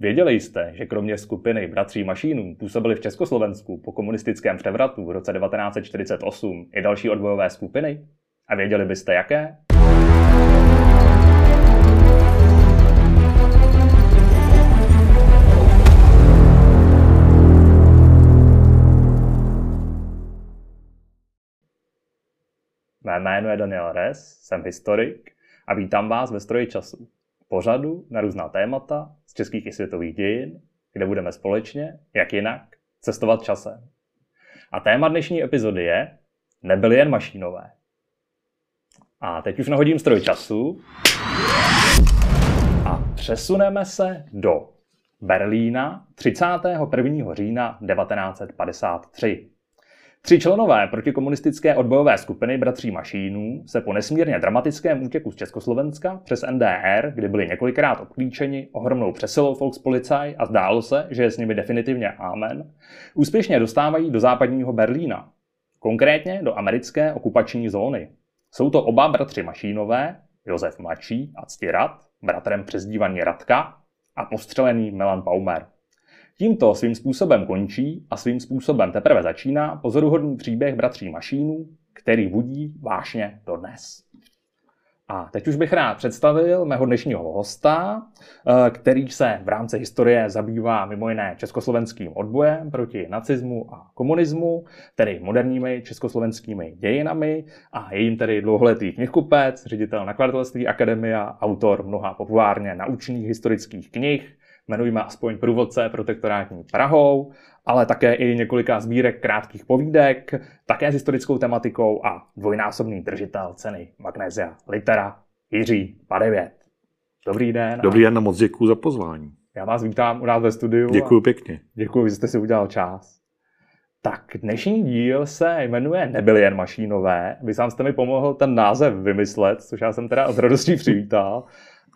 Věděli jste, že kromě skupiny bratří Mašínů působili v Československu po komunistickém převratu v roce 1948 i další odbojové skupiny? A věděli byste jaké? Mé jméno je Daniel Res, jsem historik a vítám vás ve stroji času. Pořadu na různá témata českých i světových dějin, kde budeme společně, jak jinak, cestovat časem. A téma dnešní epizody je Nebyly jen mašínové. A teď už nahodím stroj času a přesuneme se do Berlína 31. října 1953. Tři členové protikomunistické odbojové skupiny Bratří Mašínů se po nesmírně dramatickém útěku z Československa přes NDR, kdy byli několikrát obklíčeni ohromnou přesilou Volkspolizei a zdálo se, že je s nimi definitivně amen, úspěšně dostávají do západního Berlína, konkrétně do americké okupační zóny. Jsou to oba bratři Mašínové, Josef Mladší a Ctirat, bratrem přezdívaný Radka a postřelený Milan Paumer. Tímto svým způsobem končí a svým způsobem teprve začíná pozoruhodný příběh bratří Mašínů, který budí vášně dodnes. A teď už bych rád představil mého dnešního hosta, eh, který se v rámci historie zabývá mimo jiné československým odbojem proti nacismu a komunismu, tedy moderními československými dějinami a je jim tedy dlouholetý knihkupec, ředitel nakladatelství Akademia, autor mnoha populárně naučných historických knih, jmenujme aspoň průvodce protektorátní Prahou, ale také i několika sbírek krátkých povídek, také s historickou tematikou a dvojnásobný držitel ceny Magnézia Litera Jiří Padevět. Dobrý den. Dobrý den a moc děkuji za pozvání. Já vás vítám u nás ve studiu. Děkuji pěkně. Děkuji, že jste si udělal čas. Tak dnešní díl se jmenuje Nebyly jen mašínové. Vy sám jste mi pomohl ten název vymyslet, což já jsem teda s radostí přivítal.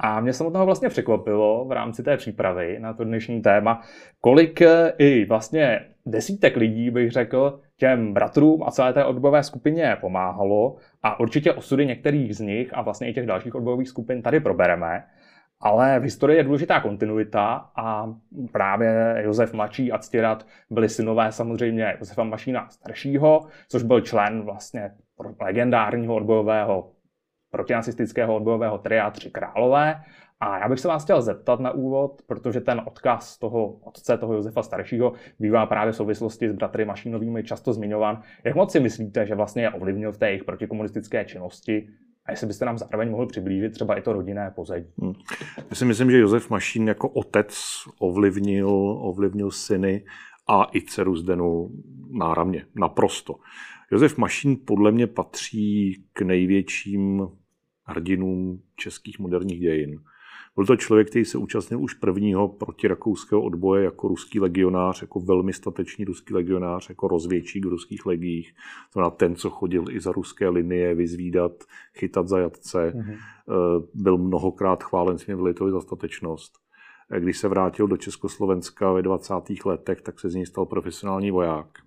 A mě samotného vlastně překvapilo v rámci té přípravy na to dnešní téma, kolik eh, i vlastně desítek lidí, bych řekl, těm bratrům a celé té odbojové skupině pomáhalo a určitě osudy některých z nich a vlastně i těch dalších odbojových skupin tady probereme. Ale v historii je důležitá kontinuita a právě Josef Mladší a Ctirat byli synové samozřejmě Josefa Mašína staršího, což byl člen vlastně legendárního odbojového protinacistického odbojového tria Tři králové. A já bych se vás chtěl zeptat na úvod, protože ten odkaz toho otce, toho Josefa staršího, bývá právě v souvislosti s bratry Mašínovými často zmiňovan. Jak moc si myslíte, že vlastně je ovlivnil v té jejich protikomunistické činnosti a jestli byste nám zároveň mohl přiblížit třeba i to rodinné pozadí. Hmm. Já si myslím, že Josef Mašín jako otec ovlivnil, ovlivnil syny a i dceru Zdenu náramně, naprosto. Josef Mašín podle mě patří k největším hrdinům českých moderních dějin. Byl to člověk, který se účastnil už prvního protirakouského odboje jako ruský legionář, jako velmi statečný ruský legionář, jako rozvědčík v ruských legiích. To na ten, co chodil i za ruské linie, vyzvídat, chytat zajatce. Mm-hmm. Byl mnohokrát chválen svým veliteli za statečnost. Eh, když se vrátil do Československa ve 20. letech, tak se z něj stal profesionální voják.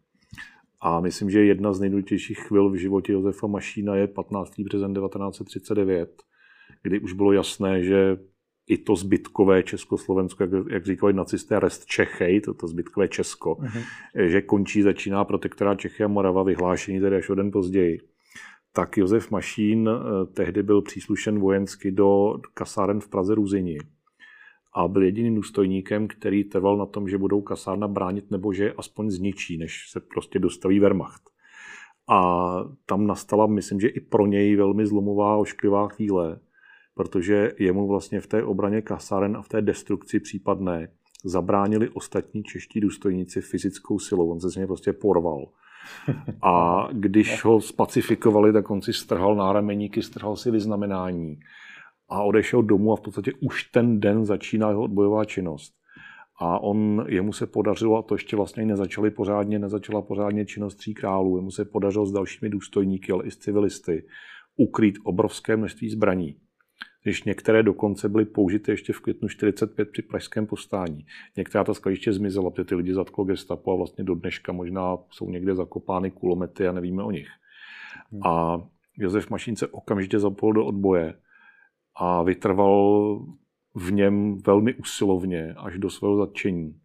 A myslím, že jedna z nejdůležitějších chvil v životě Josefa Mašína je 15. březen 1939, kdy už bylo jasné, že i to zbytkové Československo, jak, jak říkali nacisté, rest Čechej, to, to zbytkové Česko, uh-huh. že končí, začíná protektorát Čechy a Morava, vyhlášení tedy až o den později. Tak Josef Mašín eh, tehdy byl příslušen vojensky do kasáren v Praze Ruzini a byl jediným důstojníkem, který trval na tom, že budou kasárna bránit nebo že aspoň zničí, než se prostě dostaví Wehrmacht. A tam nastala, myslím, že i pro něj velmi zlomová, ošklivá chvíle, protože jemu vlastně v té obraně kasáren a v té destrukci případné zabránili ostatní čeští důstojníci fyzickou silou. On se z něj prostě porval. A když ho spacifikovali, tak on si strhal nárameníky, strhal si vyznamenání a odešel domů a v podstatě už ten den začíná jeho odbojová činnost. A on, jemu se podařilo, a to ještě vlastně nezačali pořádně, nezačala pořádně činnost tří králů, jemu se podařilo s dalšími důstojníky, ale i s civilisty, ukrýt obrovské množství zbraní. Když některé dokonce byly použity ještě v květnu 45 při pražském postání. Některá ta skladiště zmizela, protože ty lidi zatklo gestapo a vlastně do dneška možná jsou někde zakopány kulomety a nevíme o nich. Hmm. A Josef Mašín se okamžitě zapojil do odboje a vytrval v něm velmi usilovně až do svého zatčení.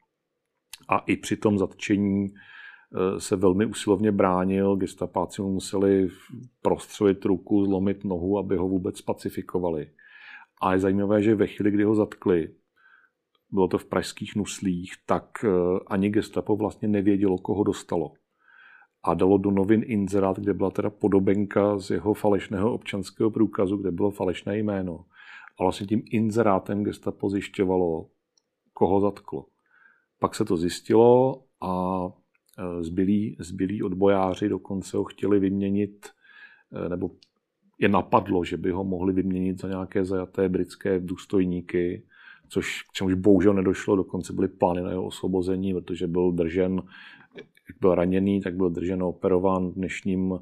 A i při tom zatčení eh, se velmi usilovně bránil, gestapáci mu museli prostřelit ruku, zlomit nohu, aby ho vůbec pacifikovali. A je zajímavé, že ve chvíli, kdy ho zatkli, bylo to v pražských nuslích, tak eh, ani gestapo vlastně nevědělo, koho dostalo. A dalo do novin inzerát, kde byla teda podobenka z jeho falešného občanského průkazu, kde bylo falešné jméno. A vlastně tím inzerátem gestapo zjišťovalo, koho zatklo. Pak se to zjistilo a e, zbylí, zbylí odbojáři dokonce ho chtěli vyměnit, e, nebo je napadlo, že by ho mohli vyměnit za nějaké zajaté britské důstojníky, což k čemuž bohužel nedošlo, dokonce byly plány na jeho osvobození, protože byl držen, jak byl raněný, tak byl držen operován v dnešním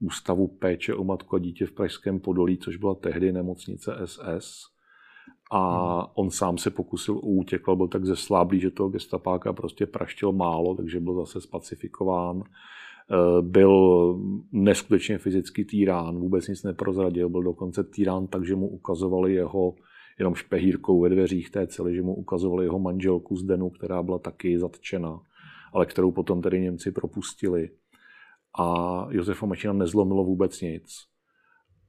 ústavu péče o matku a dítě v Pražském Podolí, což byla tehdy nemocnice SS. A hmm. on sám se pokusil o útěk, ale byl tak zesláblý, že toho gestapáka prostě praštil málo, takže byl zase spacifikován. Eh, byl neskutečně fyzicky týrán, vůbec nic neprozradil, byl dokonce týrán tak, že mu ukazovali jeho jenom špehírkou ve dveřích té cely, že mu ukazovali jeho manželku z Denu, která byla taky zatčena, ale kterou potom tedy Němci propustili. A Josefa Mačina nezlomilo vůbec nic.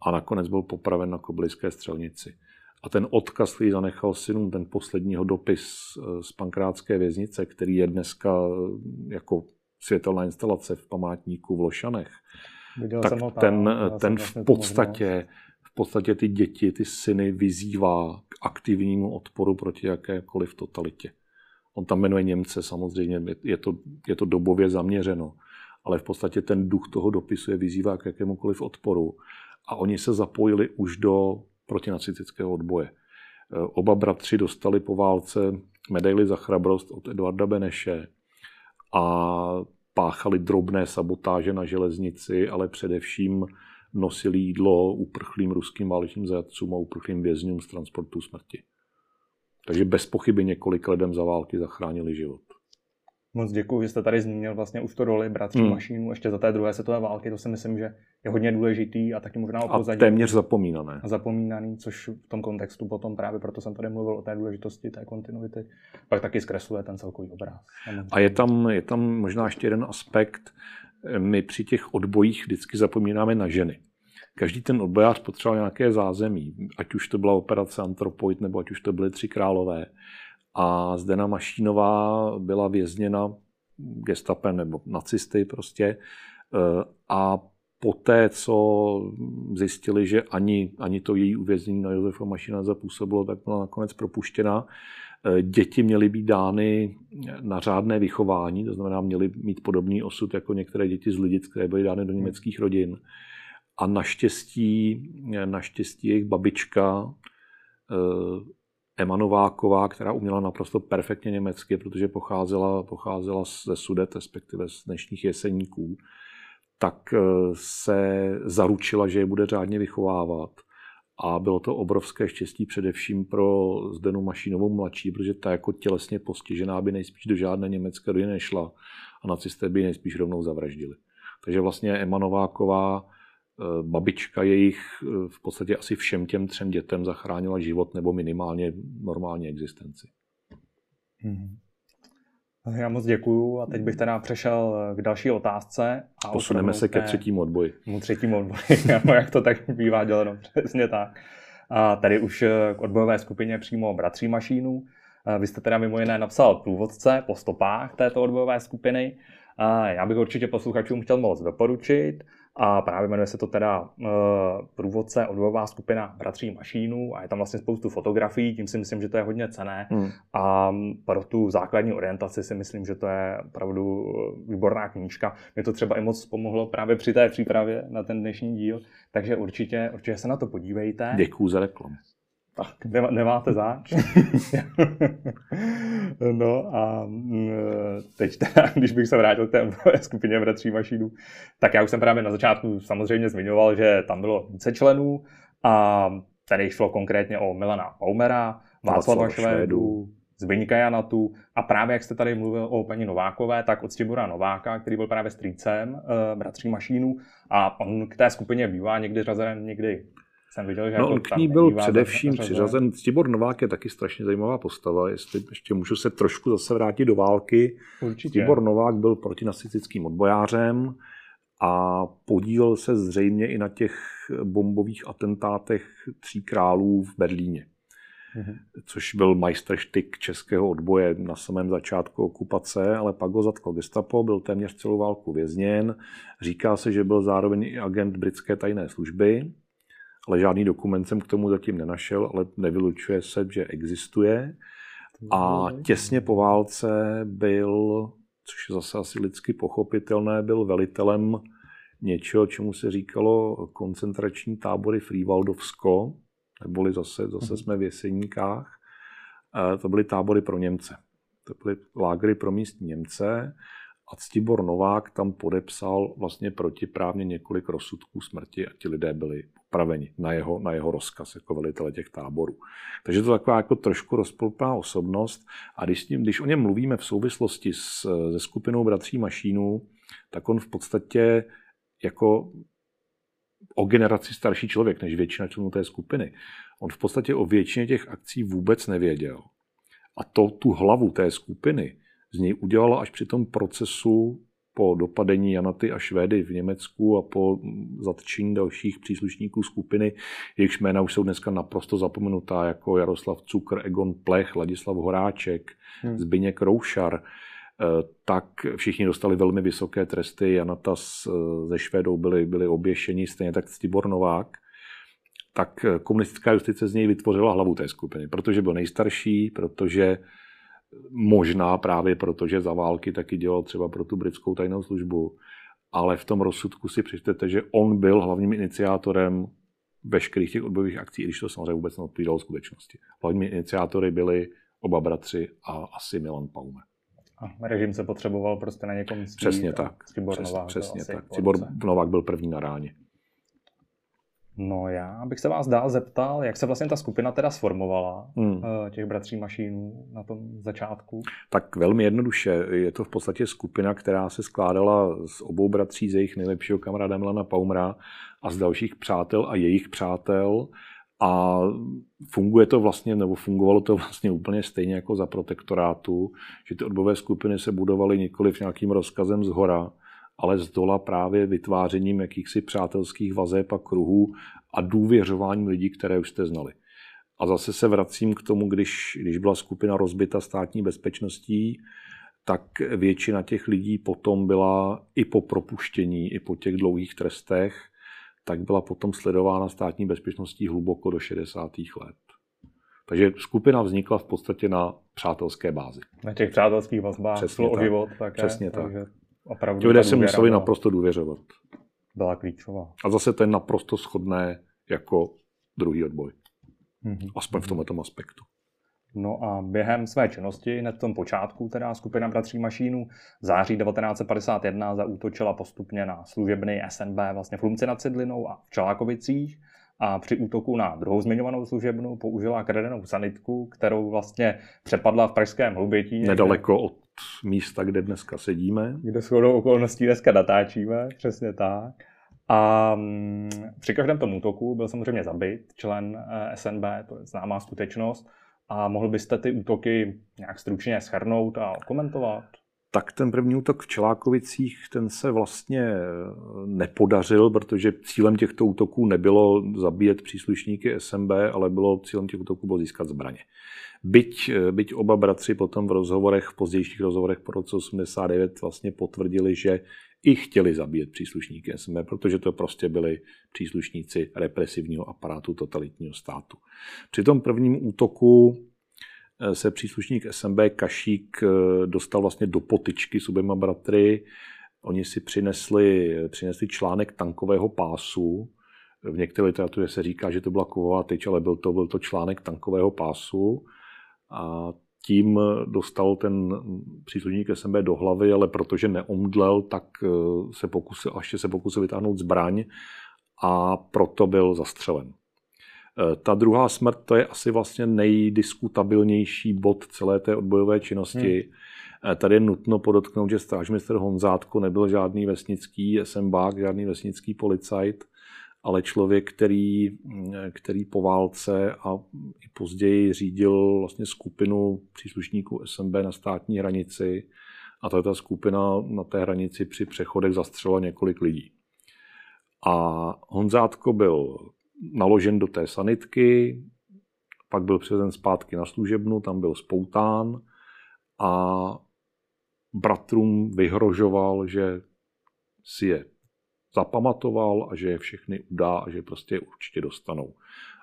A nakonec byl popraven na koblické střelnici. A ten odkaz, který zanechal synům, ten posledního dopis eh, z pankrátské věznice, který je dneska eh, jako světelná instalace v památníku v Lošanech, Viděl tak ten, ten v podstatě v podstatě ty děti, ty syny vyzývá k aktivnímu odporu proti jakékoliv totalitě. On tam jmenuje Němce, samozřejmě, je to, je to dobově zaměřeno, ale v podstatě ten duch toho dopisu je vyzývá k jakémukoliv odporu. A oni se zapojili už do protinacistického odboje. Oba bratři dostali po válce medaily za chrabrost od Eduarda Beneše a páchali drobné sabotáže na železnici, ale především nosili jídlo uprchlým ruským válečným zajatcům a uprchlým vězňům z transportu smrti. Takže bez pochyby několik lidem za války zachránili život. Moc děkuji, že jste tady zmínil vlastně už to roli bratří hmm. mašínu ještě za té druhé světové války. To si myslím, že je hodně důležitý a taky možná opozadí. A téměř zapomínané. A zapomínaný, což v tom kontextu potom právě proto jsem tady mluvil o té důležitosti té kontinuity, pak taky zkresluje ten celkový obraz. A je tam, je tam možná ještě jeden aspekt, my při těch odbojích vždycky zapomínáme na ženy. Každý ten odbojář potřeboval nějaké zázemí, ať už to byla operace Antropoid, nebo ať už to byly Tři králové. A Zdena Mašínová byla vězněna gestapem nebo nacisty prostě. Eh, a poté, co zjistili, že ani, ani to její uvěznění na Josefa Mašina zapůsobilo, tak byla nakonec propuštěna. Eh, děti měly být dány na řádné vychování, to znamená, měly mít podobný osud jako některé děti z Lidic, které byly dány do německých rodin. A naštěstí, naštěstí jejich babička eh, Emma Nováková, která uměla naprosto perfektně německy, protože pocházela, pocházela ze Sudet, respektive z dnešních jeseníků, tak eh, se zaručila, že je bude řádně vychovávat. A bylo to obrovské štěstí především pro Zdenu Mašínovou mladší, protože ta jako tělesně postižená by nejspíš do žádné německé rodiny nešla a nacisté by nejspíš rovnou zavraždili. Takže vlastně Emma Nováková Eh, babička jejich eh, v podstatě asi všem těm třem dětem zachránila život nebo minimálně normální existenci. Hmm. Já moc děkuju a teď bych teda přešel eh, k další otázce. A Posuneme se ke třetímu odboji. K třetímu odboji, jak to tak bývá děleno, přesně tak. A tady už k odbojové skupině přímo Bratří Mašínů. Vy jste teda mimo jiné napsal průvodce po stopách této odbojové skupiny. Já bych určitě posluchačům chtěl moc doporučit. A právě jmenuje se to teda uh, průvodce odbojová skupina Bratří Mašínů a je tam vlastně spoustu fotografií, tím si myslím, že to je hodně cené. Hmm. A pro tu základní orientaci si myslím, že to je opravdu výborná knížka. Mě to třeba i moc pomohlo právě při té přípravě na ten dnešní díl, takže určitě, určitě se na to podívejte. Děkuji za reklamu. Tak, nemáte záč. no a mm, teď teda, když bych se vrátil k té skupině bratří mašínů, tak já už jsem právě na začátku samozřejmě zmiňoval, že tam bylo více členů a tady šlo konkrétně o Milana Paumera, Václava Švédu, Zbyňka Janatu a právě jak jste tady mluvil o paní Novákové, tak od Stibora Nováka, který byl právě strýcem uh, bratří mašínů a on k té skupině bývá někdy řazen někdy jsem viděl, že no, jako on k ní byl především přiřazen. Tibor Novák je taky strašně zajímavá postava, jestli ještě můžu se trošku zase vrátit do války. Určitě. Tibor Novák byl protinacistickým odbojářem a podílel se zřejmě i na těch bombových atentátech tří králů v Berlíně. Mm-hmm. Což byl majstrštyk českého odboje na samém začátku okupace, ale pak ho zatklo gestapo, byl téměř celou válku vězněn. Říká se, že byl zároveň i agent britské tajné služby ale žádný dokument jsem k tomu zatím nenašel, ale nevylučuje se, že existuje. A těsně po válce byl, což je zase asi lidsky pochopitelné, byl velitelem něčeho, čemu se říkalo koncentrační tábory Frývaldovsko, neboli zase, zase mhm. jsme v Jeseníkách. To byly tábory pro Němce. To byly lágry pro místní Němce a Ctibor Novák tam podepsal vlastně protiprávně několik rozsudků smrti a ti lidé byli popraveni na jeho, na jeho rozkaz jako velitele těch táborů. Takže to je taková jako trošku rozpolpná osobnost a když, tím, když o něm mluvíme v souvislosti s, se skupinou bratří Mašínů, tak on v podstatě jako o generaci starší člověk než většina členů té skupiny. On v podstatě o většině těch akcí vůbec nevěděl. A to tu hlavu té skupiny z něj udělala až při tom procesu po dopadení Janaty a Švédy v Německu a po zatčení dalších příslušníků skupiny, jejichž jména už jsou dneska naprosto zapomenutá, jako Jaroslav Cukr, Egon Plech, Ladislav Horáček, hmm. Zbyněk Roušar, eh, tak všichni dostali velmi vysoké tresty. Janata se Švédou byli, byli oběšeni, stejně tak Stibor Novák. Tak komunistická justice z něj vytvořila hlavu té skupiny, protože byl nejstarší, protože Možná právě proto, že za války taky dělal třeba pro tu britskou tajnou službu, ale v tom rozsudku si přečtete, že on byl hlavním iniciátorem veškerých těch odbojových akcí, i když to samozřejmě vůbec neodpovídalo skutečnosti. Hlavními iniciátory byli oba bratři a asi Milan Paume. A režim se potřeboval prostě na někom. Přesně tak. Cibor přes, Novák přesně tak. Cibor Novák byl první na ráně. No já bych se vás dál zeptal, jak se vlastně ta skupina teda sformovala, hmm. Eh, těch bratří Mašínů na tom začátku? Tak velmi jednoduše. Je to v podstatě skupina, která se skládala z obou bratří, z jejich nejlepšího kamaráda Milana Paumra a z dalších přátel a jejich přátel. A funguje to vlastně, nebo fungovalo to vlastně úplně stejně jako za protektorátu, že ty odbové skupiny se budovaly nikoli v nějakým rozkazem z hora, ale z dola právě vytvářením jakýchsi přátelských vazeb a kruhů a důvěřováním lidí, které už jste znali. A zase se vracím k tomu, když, když byla skupina rozbita státní bezpečností, tak většina těch lidí potom byla i po propuštění, i po těch dlouhých trestech, tak byla potom sledována státní bezpečností hluboko do 60. let. Takže skupina vznikla v podstatě na přátelské bázi. Na těch přátelských vazbách Přesně šlo tak. o život také. Přesně takže... opravdu. Ti lidé se museli byla, naprosto důvěřovat. Byla klíčová. A zase to je naprosto schodné jako druhý odboj. Mm-hmm. Aspoň v tomto aspektu. No a během své činnosti, hned v tom počátku, teda skupina bratří Mašínů v září 1951 zaútočila postupně na služebny SNB vlastně v Lumci nad Cidlinou a v Čelákovicích a při útoku na druhou zmiňovanou služebnu použila kradenou sanitku, kterou vlastně přepadla v pražském Hlubětí. Nedaleko od místa, kde dneska sedíme. Kde shodou okolností dneska natáčíme, přesně tak. A mm, při každém tom útoku byl samozřejmě zabit člen eh, SNB, to je známá skutečnost. A mohl byste ty útoky nějak stručně schrnout a komentovat? Tak ten první útok v Čelákovicích, ten se vlastně eh, nepodařil, protože cílem těchto útoků nebylo zabíjet příslušníky SMB, ale bylo cílem těch útoků bylo získat zbraně. Byť, eh, byť oba bratři potom v rozhovorech, v pozdějších rozhovorech po roce 89 vlastně potvrdili, že i chtěli zabíjet příslušníky SMB, protože to prostě byli příslušníci represivního aparátu totalitního státu. Při tom prvním útoku se příslušník SMB Kašík eh, dostal vlastně do potyčky s oběma bratry. Oni si přinesli, přinesli článek tankového pásu. V některé literatuře se říká, že to byla kovová tyč, ale byl to, byl to článek tankového pásu. A tím dostal ten příslušník SMB do hlavy, ale protože neomdlel, tak eh, se pokusil, ještě se pokusil vytáhnout zbraň a proto byl zastřelen. Eh, ta druhá smrt, to je asi vlastně nejdiskutabilnější bod celé té odbojové činnosti. Hmm. Eh, tady je nutno podotknout, že strážmistr Honzátko nebyl žádný vesnický SMBák, žádný vesnický policajt, ale člověk, který, který po válce a i později řídil vlastně skupinu příslušníků SMB na státní hranici a to je ta skupina na té hranici při přechodech zastřela několik lidí. A Honzátko byl naložen do té sanitky, pak byl přivezen zpátky na služebnu, tam byl spoután a bratrům vyhrožoval, že si je zapamatoval a že je všechny udá a že prostě je určitě dostanou.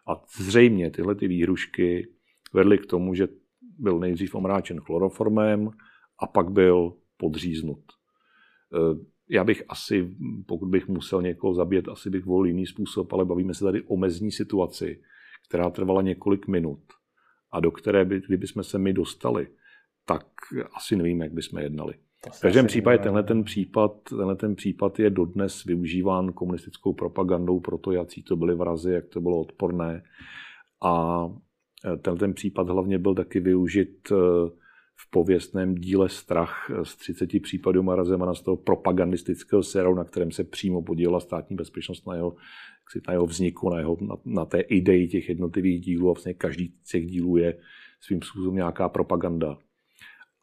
A zřejmě tyhle ty výhrušky vedly k tomu, že byl nejdřív omráčen chloroformem a pak byl podříznut. Já bych asi, pokud bych musel někoho zabít, asi bych volil jiný způsob, ale bavíme se tady o mezní situaci, která trvala několik minut a do které, by, kdyby jsme se my dostali, tak asi nevím, jak bychom jednali. V každém případě tenhle ten případ, tenhle ten případ je dodnes využíván komunistickou propagandou pro to, jaký to byly vrazy, jak to bylo odporné. A tenhle ten případ hlavně byl taky využit eh, v pověstném díle Strach z 30 případů Mara Zemana z toho propagandistického seriálu, na kterém se přímo podílela státní bezpečnost na jeho, na jeho vzniku, na, jeho, na, na té ideji těch jednotlivých dílů a vlastně každý z těch dílů je svým způsobem nějaká propaganda.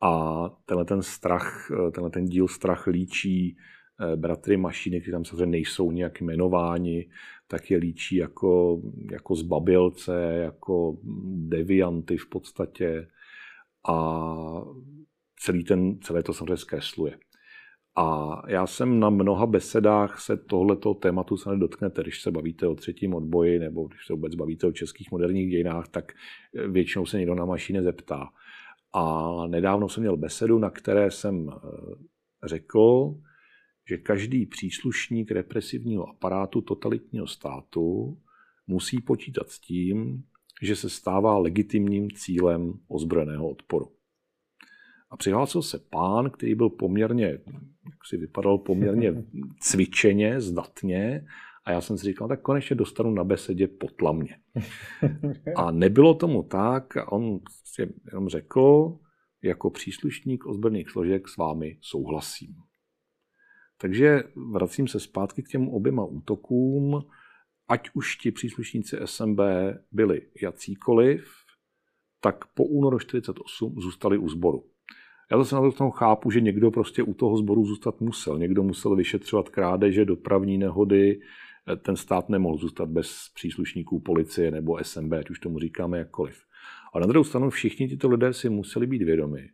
A tenhle ten strach, tenhle ten díl strach líčí eh, bratry Mašíny, kteří tam samozřejmě nejsou nějak jmenováni, tak je líčí jako, jako zbabilce, jako devianty v podstatě a celý ten, celé to samozřejmě zkresluje. A já jsem na mnoha besedách se tohleto tématu se nedotknete, když se bavíte o třetím odboji nebo když se vůbec bavíte o českých moderních dějinách, tak většinou se někdo na mašíně zeptá. A nedávno jsem měl besedu, na které jsem eh, řekl, že každý příslušník represivního aparátu totalitního státu musí počítat s tím, že se stává legitimním cílem ozbrojeného odporu. A přihlásil se pán, který byl poměrně, jak si vypadal poměrně cvičeně, zdatně, a já jsem si říkal, tak konečně dostanu na besedě potlamně. A nebylo tomu tak, a on si jenom řekl, jako příslušník ozbrojených složek s vámi souhlasím. Takže vracím se zpátky k těm oběma útokům ať už ti příslušníci SMB byli jacíkoliv, tak po únoru 48 zůstali u sboru. Já zase na to chápu, že někdo prostě u toho sboru zůstat musel. Někdo musel vyšetřovat krádeže, dopravní nehody, ten stát nemohl zůstat bez příslušníků policie nebo SMB, ať už tomu říkáme jakkoliv. A na druhou stranu všichni tyto lidé si museli být vědomi,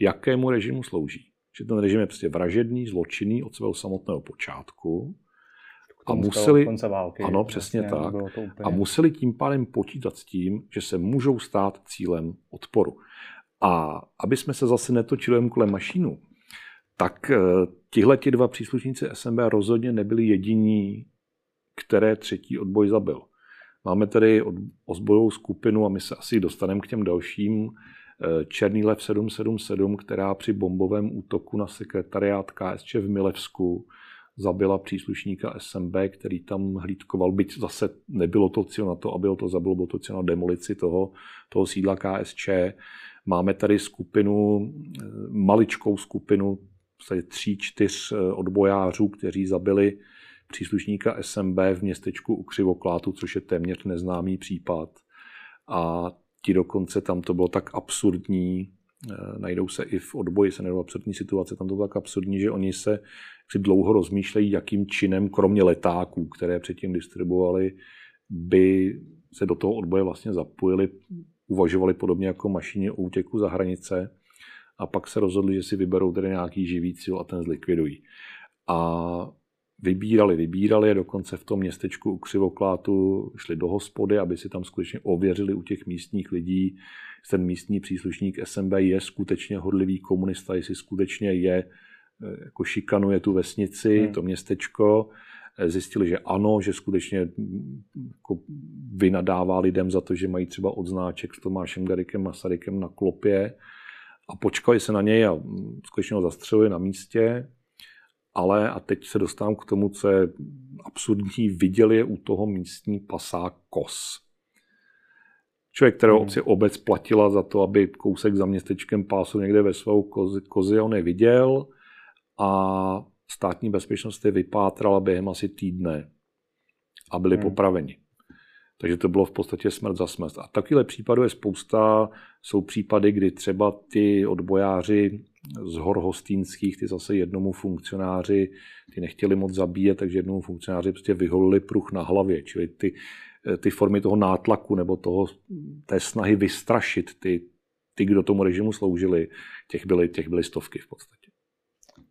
jakému režimu slouží. Že ten režim je prostě vražedný, zločinný od svého samotného počátku a museli, konce války. Ano, přesně vlastně, tak. To úplně... A museli tím pádem počítat s tím, že se můžou stát cílem odporu. A aby jsme se zase netočili jen kolem mašínu, tak eh, tihle ti dva příslušníci SMB rozhodně nebyli jediní, které třetí odboj zabil. Máme tady ozbojovou skupinu a my se asi dostaneme k těm dalším. Eh, Černý lev 777, která při bombovém útoku na sekretariát KSČ v Milevsku zabila příslušníka SMB, který tam hlídkoval, byť zase nebylo to cíl na to, aby ho to zabilo, bylo to cíl na demolici toho, toho sídla KSČ. Máme tady skupinu, maličkou skupinu, tří, čtyř eh, odbojářů, kteří zabili příslušníka SMB v městečku u Křivoklátu, což je téměř neznámý případ. A ti dokonce tam to bylo tak absurdní, najdou se i v odboji, se najdou absurdní situace, tam to bylo tak absurdní, že oni se si dlouho rozmýšlejí, jakým činem, kromě letáků, které předtím distribuovali, by se do toho odboje vlastně zapojili, uvažovali podobně jako mašině o útěku za hranice a pak se rozhodli, že si vyberou tedy nějaký živý cíl a ten zlikvidují. A vybírali, vybírali a dokonce v tom městečku u Křivoklátu šli do hospody, aby si tam skutečně ověřili u těch místních lidí, ten místní příslušník SMB je skutečně hodlivý komunista, jestli skutečně je, eh, jako šikanuje tu vesnici, hmm. to městečko. Eh, zjistili, že ano, že skutečně mm, jako vynadává lidem za to, že mají třeba odznáček s Tomášem Garikem Masarykem na klopě a počkali se na něj a mm, skutečně ho zastřelili na místě ale a teď se dostávám k tomu, co je absurdní, viděli je u toho místní pasák Kos. Člověk, kterého hmm. si obec platila za to, aby kousek za městečkem pásu někde ve svou kozi, kozi on neviděl a státní bezpečnost je vypátrala během asi týdne. a byli hmm. popraveni. Takže to bylo v podstatě smrt za smrt. A takovýhle případů je spousta. Jsou případy, kdy třeba ty odbojáři z hor hostýnských, ty zase jednomu funkcionáři, ty nechtěli moc zabíjet, takže jednomu funkcionáři prostě vyholili pruch na hlavě. Čili ty, ty formy toho nátlaku nebo toho, té snahy vystrašit ty, ty, kdo tomu režimu sloužili, těch byly, těch byly stovky v podstatě.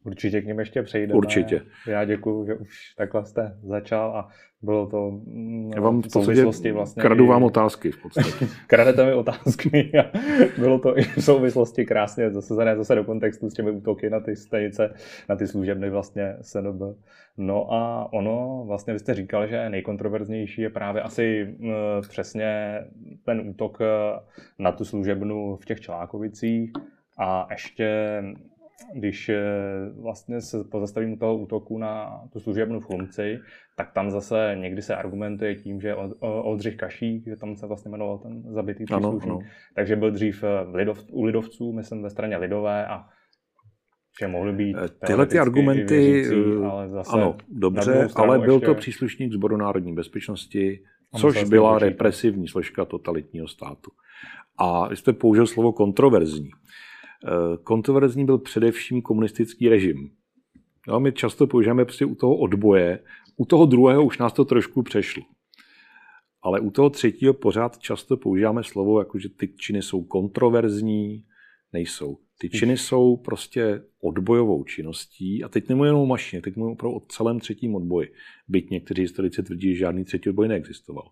Určitě k ním ještě přejdeme. Určitě. Já děkuji, že už takhle jste začal a bylo to mm, Já vám v souvislosti vlastně... Kradu vám otázky v podstatě. Kradete mi otázky a bylo to i v souvislosti krásně zasazené zase do kontextu s těmi útoky na ty stanice, na ty služebny vlastně SNB. No a ono, vlastně vy jste říkal, že nejkontroverznější je právě asi mm, přesně ten útok eh, na tu služebnu v těch Čelákovicích a ještě když eh, vlastně se pozastavím u toho útoku na tu služebnu v Chlumci, tak tam zase někdy se argumentuje tím, že Oldřich Kašík, že tam se vlastně jmenoval ten zabitý příslušník, ano, ano. takže byl dřív eh, v Lidov, u lidovců, myslím ve straně Lidové a že mohly být eh, Tyhle ty argumenty, věřící, ale zase ano, dobře, ale byl ještě... to příslušník Zboru národní bezpečnosti, což byla represivní složka totalitního státu. A vy jste použil slovo kontroverzní. Eh, kontroverzní byl především komunistický režim. No, my často používáme prostě u toho odboje, u toho druhého už nás to trošku přešlo. Ale u toho třetího pořád často používáme slovo, jako že ty činy jsou kontroverzní, nejsou. Ty činy jsou prostě odbojovou činností a teď nemluvím jenom o mašině, teď mluvím opravdu o celém třetím odboji. Byť někteří historici tvrdí, že žádný třetí odboj neexistoval.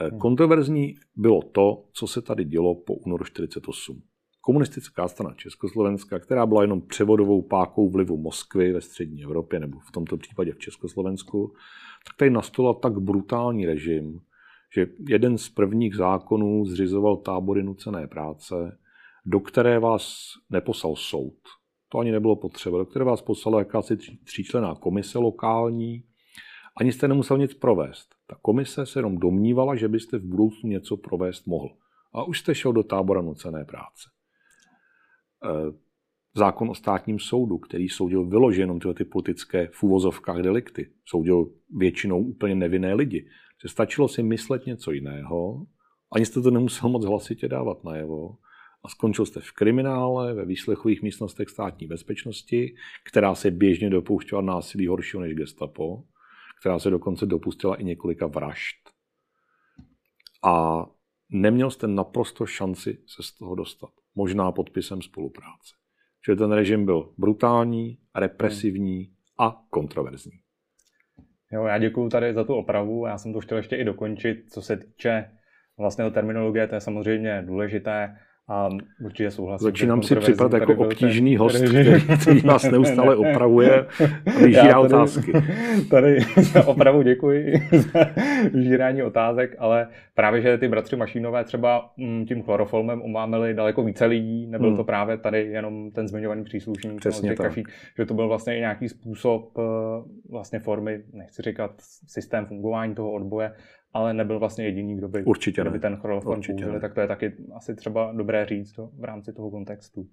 Eh, hmm. Kontroverzní bylo to, co se tady dělo po únoru 48 komunistická strana Československa, která byla jenom převodovou pákou vlivu Moskvy ve střední Evropě, nebo v tomto případě v Československu, tak tady nastala tak brutální režim, že jeden z prvních zákonů zřizoval tábory nucené práce, do které vás neposlal soud. To ani nebylo potřeba. Do které vás poslala jakási tříčlená komise lokální, ani jste nemusel nic provést. Ta komise se jenom domnívala, že byste v budoucnu něco provést mohl. A už jste šel do tábora nucené práce. Eh, zákon o státním soudu, který soudil vyloženě jenom tyhle ty politické v úvozovkách delikty. Soudil většinou úplně nevinné lidi. Že stačilo si myslet něco jiného, ani jste to nemusel moc hlasitě dávat najevo, a skončil jste v kriminále, ve výslechových místnostech státní bezpečnosti, která se běžně dopouštěla násilí horšího než gestapo, která se dokonce dopustila i několika vražd. A neměl jste naprosto šanci se z toho dostat možná podpisem spolupráce. Že ten režim byl brutální, represivní a kontroverzní. Jo, já děkuji tady za tu opravu. Já jsem to chtěl ještě i dokončit, co se týče vlastně terminologie, to je samozřejmě důležité. A určitě souhlasím. Začínám si připadat jako obtížný host, který, který vás neustále opravuje a vyžírá otázky. Tady za opravu děkuji za vyžírání otázek, ale právě, že ty bratři Mašínové třeba mm, tím chloroformem umámili daleko více lidí, nebyl hmm. to právě tady jenom ten zmiňovaný příslušník, Přesně tak. Kaší, že to byl vlastně i nějaký způsob eh, vlastně formy, nechci říkat systém fungování toho odboje, ale nebyl vlastně jediný, kdo by, Určitě kdo by ten chloroform použili, tak to je taky asi třeba dobré říct to, v rámci toho kontextu.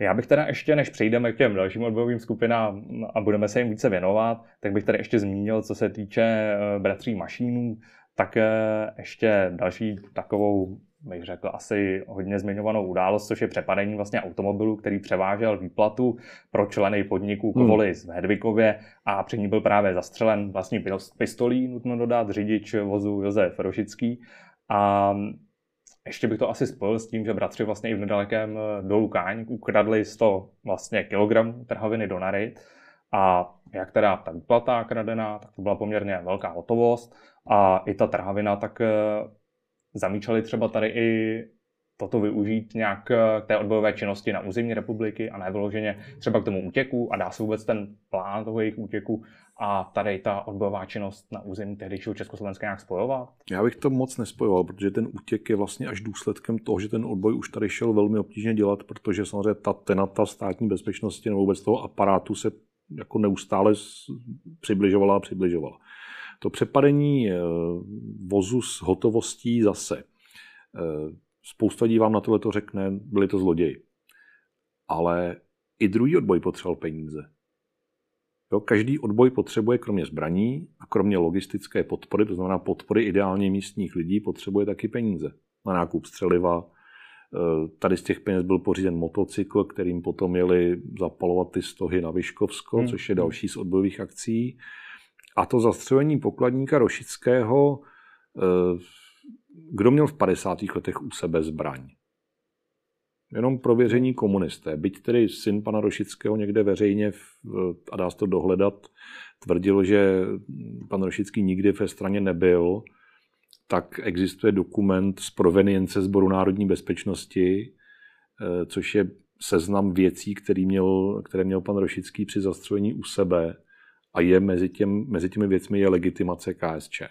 Já bych teda ještě, než přejdeme k těm dalším odbojovým skupinám a budeme se jim více věnovat, tak bych tady ještě zmínil, co se týče eh, bratří Mašínů, tak eh, ještě další takovou bych řekl, asi hodně zmiňovanou událost, což je přepadení vlastně automobilu, který převážel výplatu pro členy podniku Kovolis hmm. v Hedvikově a při ní byl právě zastřelen vlastní pistolí, nutno dodat, řidič vozu Josef Rošický. A ještě bych to asi spojil s tím, že bratři vlastně i v nedalekém eh, dolu Káň ukradli 100 vlastně kilogramů trhaviny do Narit a jak teda ta výplata kradená, tak to byla poměrně velká hotovost a i ta trhavina tak eh, zamýšleli třeba tady i toto využít nějak k té odbojové činnosti na území republiky a ne vyloženě třeba k tomu útěku a dá se vůbec ten plán toho jejich útěku a tady ta odbojová činnost na území tehdejšího Československa nějak spojovat? Já bych to moc nespojoval, protože ten útěk je vlastně až důsledkem toho, že ten odboj už tady šel velmi obtížně dělat, protože samozřejmě ta tenata státní bezpečnosti nebo vůbec toho aparátu se jako neustále přibližovala a přibližovala. To přepadení eh, vozu s hotovostí zase. Eh, spousta lidí vám na tohle to řekne, byli to zloději. Ale i druhý odboj potřeboval peníze. Jo, každý odboj potřebuje kromě zbraní a kromě logistické podpory, to znamená podpory ideálně místních lidí, potřebuje taky peníze na nákup střeliva. Eh, tady z těch peněz byl pořízen motocykl, kterým potom jeli zapalovat ty stohy na Vyškovsko, hmm. což je další z odbojových akcí. A to zastřelení pokladníka Rošického, eh, kdo měl v 50. letech u sebe zbraň? Jenom prověření komunisté. Byť tedy syn pana Rošického někde veřejně, a dá se to dohledat, tvrdil, že pan Rošický nikdy ve straně nebyl, tak existuje dokument z provenience Sboru národní bezpečnosti, eh, což je seznam věcí, který měl, které měl pan Rošický při zastřelení u sebe a je mezi, těm, mezi těmi věcmi je legitimace KSČ.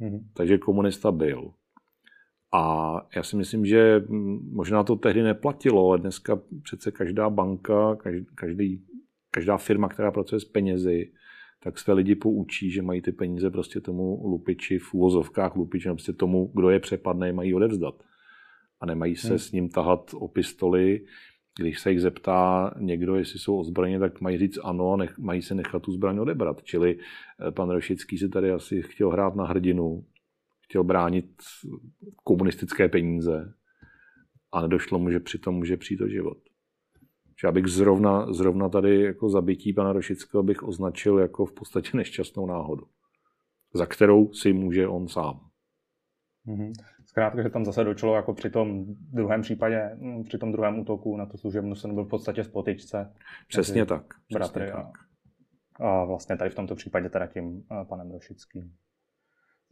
Mm-hmm. Takže komunista byl. A já si myslím, že možná to tehdy neplatilo, ale dneska přece každá banka, každý, každá firma, která pracuje s penězi, tak své lidi poučí, že mají ty peníze prostě tomu lupiči v úvozovkách lupiči, prostě tomu, kdo je přepadne, mají odevzdat. A nemají se hmm. s ním tahat o pistoli. Když se jich zeptá někdo, jestli jsou ozbrojeně, tak mají říct ano a nech, mají se nechat tu zbraň odebrat. Čili eh, pan Rošický si tady asi chtěl hrát na hrdinu, chtěl bránit komunistické peníze a nedošlo mu, že přitom může přijít o život. Že abych zrovna, zrovna tady jako zabití pana Rošického bych označil jako v podstatě nešťastnou náhodu, za kterou si může on sám. Mm-hmm. Zkrátka, že tam zase dočilo jako při tom druhém případě, mm, při tom druhém útoku na tu služebnu jsem byl v podstatě v potyčce. Přesně tak. Přesně a, tak. a vlastně tady v tomto případě teda tím panem Rošickým.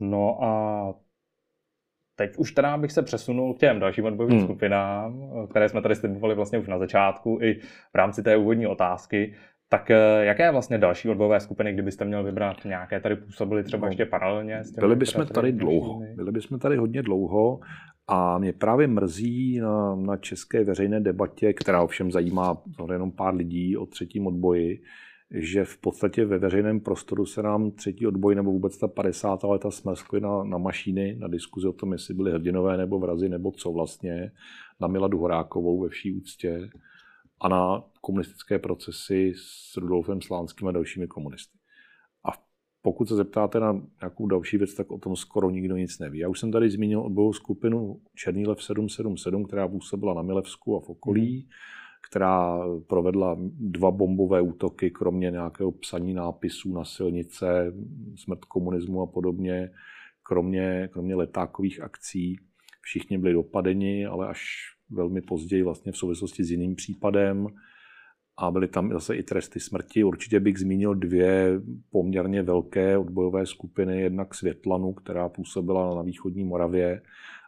No a teď už teda bych se přesunul k těm dalším odbojovým hmm. skupinám, které jsme tady slibovali vlastně už na začátku i v rámci té úvodní otázky. Tak eh, jaké vlastně další odbojové skupiny, kdybyste měl vybrat nějaké tady působily třeba no, ještě paralelně? S těmi, byli bychom tady dlouho, byli bychom tady hodně dlouho a mě právě mrzí na, na české veřejné debatě, která ovšem zajímá jenom pár lidí o třetím odboji, že v podstatě ve veřejném prostoru se nám třetí odboj nebo vůbec ta 50. leta smrskly na, na mašíny, na diskuzi o tom, jestli byly hrdinové nebo vrazy nebo co vlastně, na Miladu Horákovou ve vší úctě a na komunistické procesy s Rudolfem Slánským a dalšími komunisty. A pokud se zeptáte na nějakou další věc, tak o tom skoro nikdo nic neví. Já už jsem tady zmínil odbojovou skupinu Černýlev 777, která působila na Milevsku a v okolí která provedla dva bombové útoky, kromě nějakého psaní nápisů na silnice, smrt komunismu a podobně, kromě, kromě letákových akcí. Všichni byli dopadeni, ale až velmi později vlastně v souvislosti s jiným případem a byly tam zase i tresty smrti. Určitě bych zmínil dvě poměrně velké odbojové skupiny, jednak Světlanu, která působila na východní Moravě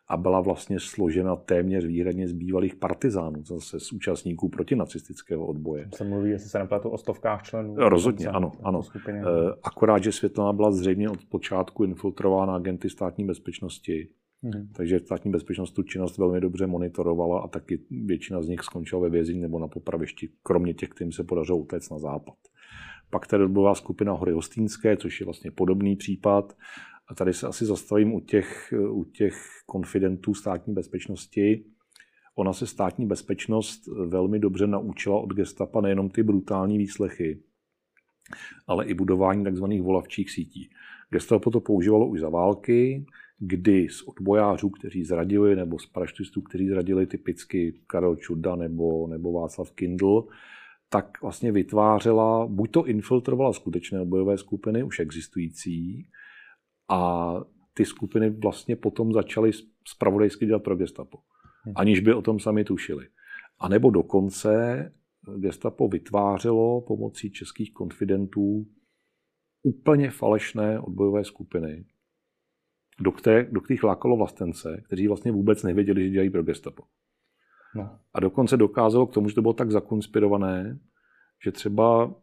a byla vlastně složena téměř výhradně z bývalých partizánů, zase z účastníků protinacistického odboje. Se mluví, jestli se nepletu, o stovkách členů. Rozhodně, ano. ano. Skupině. Eh, akorát, že Světlana byla zřejmě od počátku infiltrována agenty státní bezpečnosti, Hmm. Takže státní bezpečnost tu činnost velmi dobře monitorovala a taky většina z nich skončila ve vězení nebo na popravišti, kromě těch, kterým se podařilo utéct na západ. Pak tady byla skupina Hory Hostýnské, což je vlastně podobný případ. A tady se asi zastavím u těch, u těch konfidentů státní bezpečnosti. Ona se státní bezpečnost velmi dobře naučila od gestapa nejenom ty brutální výslechy, ale i budování tzv. volavčích sítí. Gestapo to používalo už za války, kdy z odbojářů, kteří zradili, nebo z paraštistů, kteří zradili typicky Karel Čuda nebo, nebo Václav Kindl, tak vlastně vytvářela, buď to infiltrovala skutečné odbojové skupiny, už existující, a ty skupiny vlastně potom začaly spravodajsky dělat pro gestapo, hm. aniž by o tom sami tušili. A nebo dokonce gestapo vytvářelo pomocí českých konfidentů úplně falešné odbojové skupiny, do, které, do kterých lákalo vlastence, kteří vlastně vůbec nevěděli, že dělají pro gestapo. No. A dokonce dokázalo k tomu, že to bylo tak zakonspirované, že třeba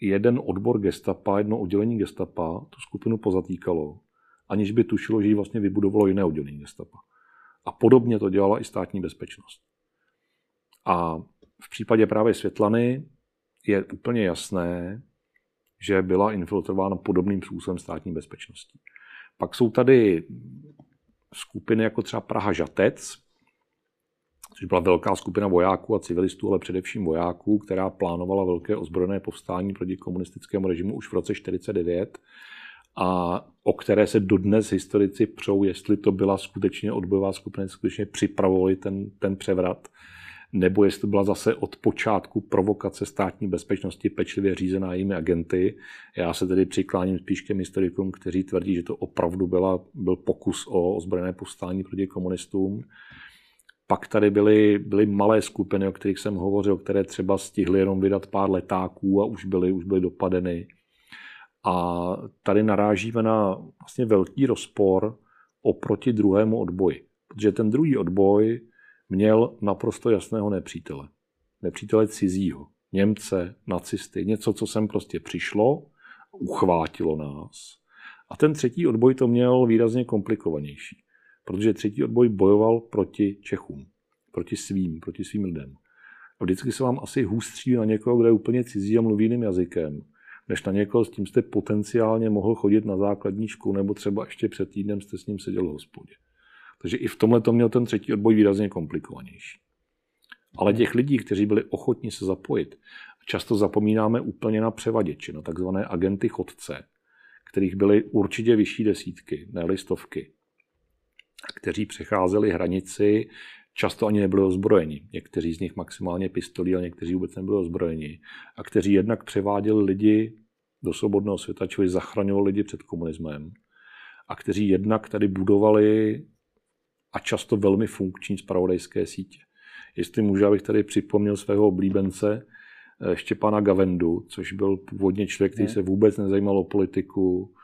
jeden odbor gestapa, jedno oddělení gestapa tu skupinu pozatýkalo, aniž by tušilo, že ji vlastně vybudovalo jiné oddělení gestapa. A podobně to dělala i státní bezpečnost. A v případě právě Světlany je úplně jasné, že byla infiltrována podobným způsobem státní bezpečností. Pak jsou tady skupiny jako třeba Praha Žatec, což byla velká skupina vojáků a civilistů, ale především vojáků, která plánovala velké ozbrojené povstání proti komunistickému režimu už v roce 1949 a o které se dodnes historici přou, jestli to byla skutečně odbojová skupina, skutečně připravovali ten, ten převrat, nebo jestli to byla zase od počátku provokace státní bezpečnosti pečlivě řízená jejími agenty. Já se tedy přikláním spíš k historikům, kteří tvrdí, že to opravdu byla, byl pokus o ozbrojené povstání proti komunistům. Pak tady byly, byly malé skupiny, o kterých jsem hovořil, které třeba stihly jenom vydat pár letáků a už byly, už byly dopadeny. A tady narážíme na vlastně velký rozpor oproti druhému odboji. Protože ten druhý odboj měl naprosto jasného nepřítele. Nepřítele cizího. Němce, nacisty, něco, co sem prostě přišlo, uchvátilo nás. A ten třetí odboj to měl výrazně komplikovanější, protože třetí odboj bojoval proti Čechům, proti svým, proti svým lidem. A vždycky se vám asi hůstří na někoho, kdo je úplně cizí a mluví jiným jazykem, než na někoho, s tím jste potenciálně mohl chodit na základní školu, nebo třeba ještě před týdnem jste s ním seděl v hospodě. Takže i v tomhle to měl ten třetí odboj výrazně komplikovanější. Ale těch lidí, kteří byli ochotní se zapojit, často zapomínáme úplně na převaděče, na takzvané agenty chodce, kterých byly určitě vyšší desítky, ne stovky, kteří přecházeli hranici, často ani nebyli ozbrojeni. Někteří z nich maximálně pistolí, ale někteří vůbec nebyli ozbrojeni. A kteří jednak převáděli lidi do svobodného světa, čili zachraňovali lidi před komunismem. A kteří jednak tady budovali a často velmi funkční spravodajské sítě. Jestli můžu, abych tady připomněl svého oblíbence eh, Štěpána Gavendu, což byl původně člověk, který se vůbec nezajímal o politiku,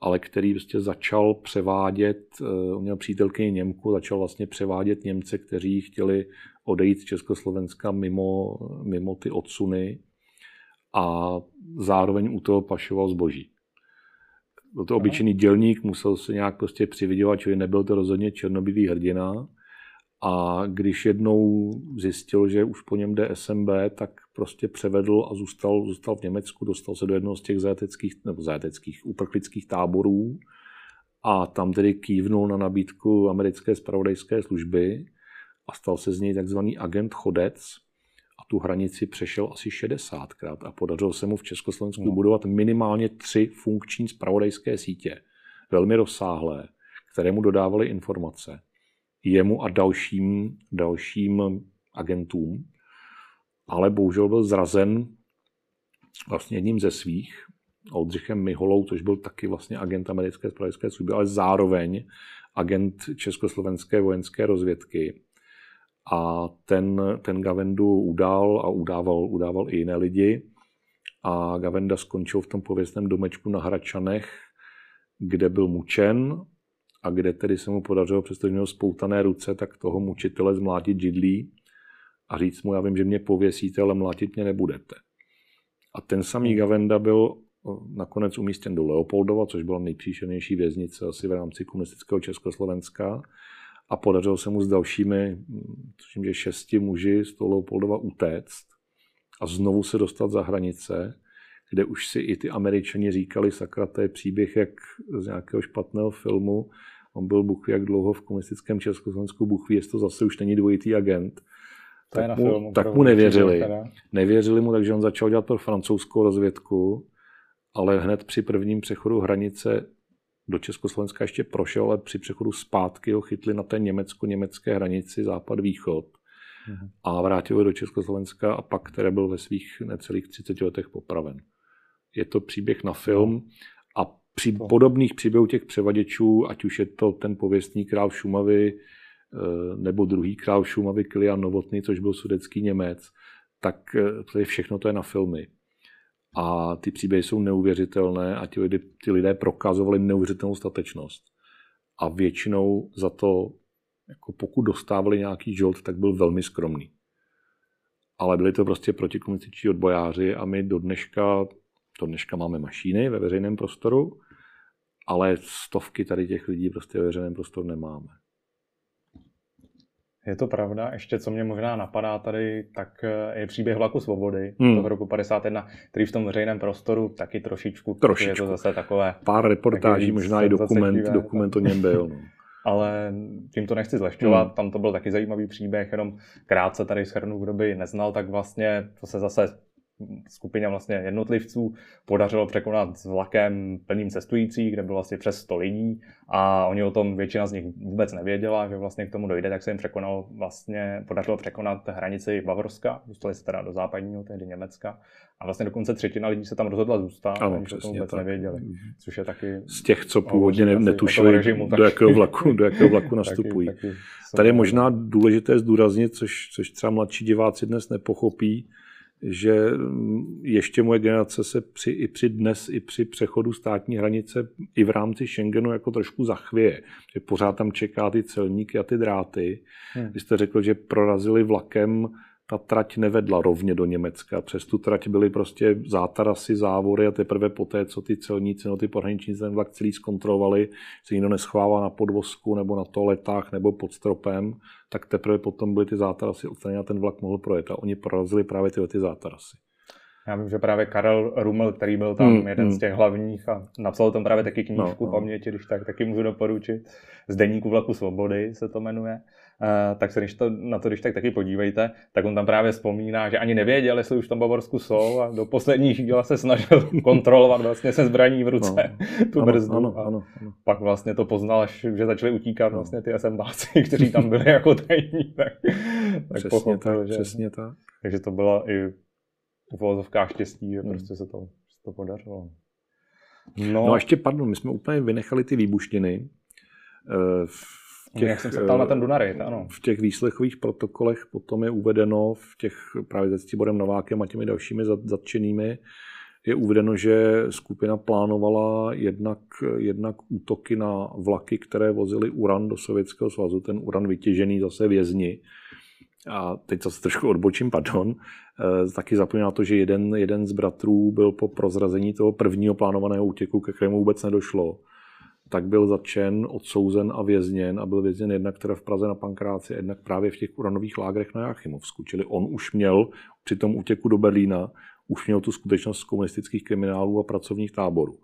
ale který prostě začal převádět, eh, on měl přítelkyni Němku, začal vlastně převádět Němce, kteří chtěli odejít z Československa mimo, mimo ty odsuny a zároveň u toho pašoval zboží. Byl to obyčejný dělník, musel se nějak prostě přivydělat, čili nebyl to rozhodně černobílý hrdina. A když jednou zjistil, že už po něm jde SMB, tak prostě převedl a zůstal, zůstal v Německu, dostal se do jednoho z těch zajateckých, nebo zajateckých uprchlických táborů. A tam tedy kývnul na nabídku americké spravodajské služby a stal se z něj takzvaný agent chodec, tu hranici přešel asi 60krát a podařilo se mu v Československu no. budovat minimálně tři funkční spravodajské sítě, velmi rozsáhlé, které mu dodávaly informace jemu a dalším, dalším agentům, ale bohužel byl zrazen vlastně jedním ze svých, Oldřichem Miholou, což byl taky vlastně agent americké spravodajské služby, ale zároveň agent československé vojenské rozvědky a ten, ten Gavendu udál a udával, udával i jiné lidi. A Gavenda skončil v tom pověstném domečku na Hračanech, kde byl mučen a kde tedy se mu podařilo, přestože měl spoutané ruce, tak toho mučitele zmlátit židlí a říct mu, já vím, že mě pověsíte, ale mlátit mě nebudete. A ten samý Gavenda byl nakonec umístěn do Leopoldova, což byla nejpříšernější věznice asi v rámci komunistického Československa a podařilo se mu s dalšími, tuším, že šesti muži z toho Leopoldova utéct a znovu se dostat za hranice, kde už si i ty američani říkali, sakra, to je příběh jak z nějakého špatného filmu, on byl Bůh jak dlouho v komunistickém Československu, Bůh ví, jestli to zase už není dvojitý agent. To tak, mu, filmu, tak mu nevěřili. Nevěřili mu, takže on začal dělat pro francouzskou rozvědku, ale hned při prvním přechodu hranice do Československa ještě prošel, ale při přechodu zpátky ho chytli na té německo-německé hranici západ-východ mhm. a vrátil ho do Československa a pak, které byl ve svých necelých 30 letech popraven. Je to příběh na film a při podobných příběhů těch převaděčů, ať už je to ten pověstný král Šumavy eh, nebo druhý král Šumavy Kilian Novotný, což byl sudecký Němec, tak eh, to je všechno to je na filmy a ty příběhy jsou neuvěřitelné a ti lidé, ty lidé prokazovali neuvěřitelnou statečnost. A většinou za to, jako pokud dostávali nějaký žolt, tak byl velmi skromný. Ale byli to prostě protikomunističní odbojáři a my do dneška, do dneška máme mašíny ve veřejném prostoru, ale stovky tady těch lidí prostě ve veřejném prostoru nemáme. Je to pravda. Ještě co mě možná napadá tady, tak eh, je příběh vlaku svobody hmm. toho roku 51, který v tom veřejném prostoru taky trošičku, trošičku. je to zase takové... Pár reportáží, možná i dokument, dokument o něm byl. No. ale tím to nechci zlehčovat, hmm. tam to byl taky zajímavý příběh, jenom krátce tady schrnu, kdo by neznal, tak vlastně to se zase skupině vlastně jednotlivců podařilo překonat s vlakem plným cestujících, kde bylo asi přes 100 lidí a oni o tom většina z nich vůbec nevěděla, že vlastně k tomu dojde, tak se jim překonal vlastně, podařilo překonat hranici Bavorska, dostali se teda do západního, tehdy Německa a vlastně dokonce třetina lidí se tam rozhodla zůstat, ano, oni to vůbec tak. nevěděli, což je taky... Z těch, co původně ne, netušili, režimu, do, jakého vlaku, do jakého vlaku nastupují. taky, taky Tady je možná důležité zdůraznit, což, což třeba mladší diváci dnes nepochopí, že mm, ještě moje generace se při, i při dnes, i při přechodu státní hranice, i v rámci Schengenu jako trošku zachvěje. Že pořád tam čeká ty celníky a ty dráty. Hmm. Vy jste řekl, že prorazili vlakem ta trať nevedla rovně do Německa. Přes tu trať byly prostě zátarasy, závory a teprve poté, co ty celníci, no ty pohraniční ten vlak celý zkontrolovali, se nikdo neschvává na podvozku nebo na toaletách nebo pod stropem, tak teprve potom byly ty zátarasy odstraněny a ten vlak mohl projet. A oni prorazili právě tyhle ty zátarasy. Já vím, že právě Karel Rumel, který byl tam hmm, jeden hmm. z těch hlavních a napsal tam právě taky knížku no, no. paměti, když tak taky můžu doporučit. Z deníku vlaku svobody se to jmenuje. Uh, tak se když to, na to když tak taky podívejte, tak on tam právě vzpomíná, že ani nevěděl, jestli už v tom Bavorsku jsou a do poslední chvíle se snažil kontrolovat vlastně se zbraní v ruce no, tu ano, brzdu. Ano, ano, ano. Pak vlastně to poznal, až že začali utíkat no. vlastně ty SMBáci, kteří tam byli jako tajní. Tak, tak přesně pochopil, tak, že, přesně tak. Takže to bylo i v uvozovkách štěstí, že hmm. prostě se to, se to podařilo. No. no a ještě, pardon, my jsme úplně vynechali ty výbuštiny. Eh, v těch, Jak jsem se ptal na ten Dunarit, ano. V těch výslechových protokolech potom je uvedeno v těch právě se Ctiborem Novákem a těmi dalšími zatčenými, je uvedeno, že skupina plánovala jednak, jednak útoky na vlaky, které vozily uran do Sovětského svazu, ten uran vytěžený zase vězni. A teď zase trošku odbočím, pardon. Eh, taky zapomněl to, že jeden, jeden z bratrů byl po prozrazení toho prvního plánovaného útěku, ke kterému vůbec nedošlo, tak byl začen, odsouzen a vězněn a byl vězněn jednak teda v Praze na Pankráci, jednak právě v těch uranových lágrech na Jachimovsku. Čili on už měl při tom útěku do Berlína, už měl tu skutečnost z komunistických kriminálů a pracovních táborů.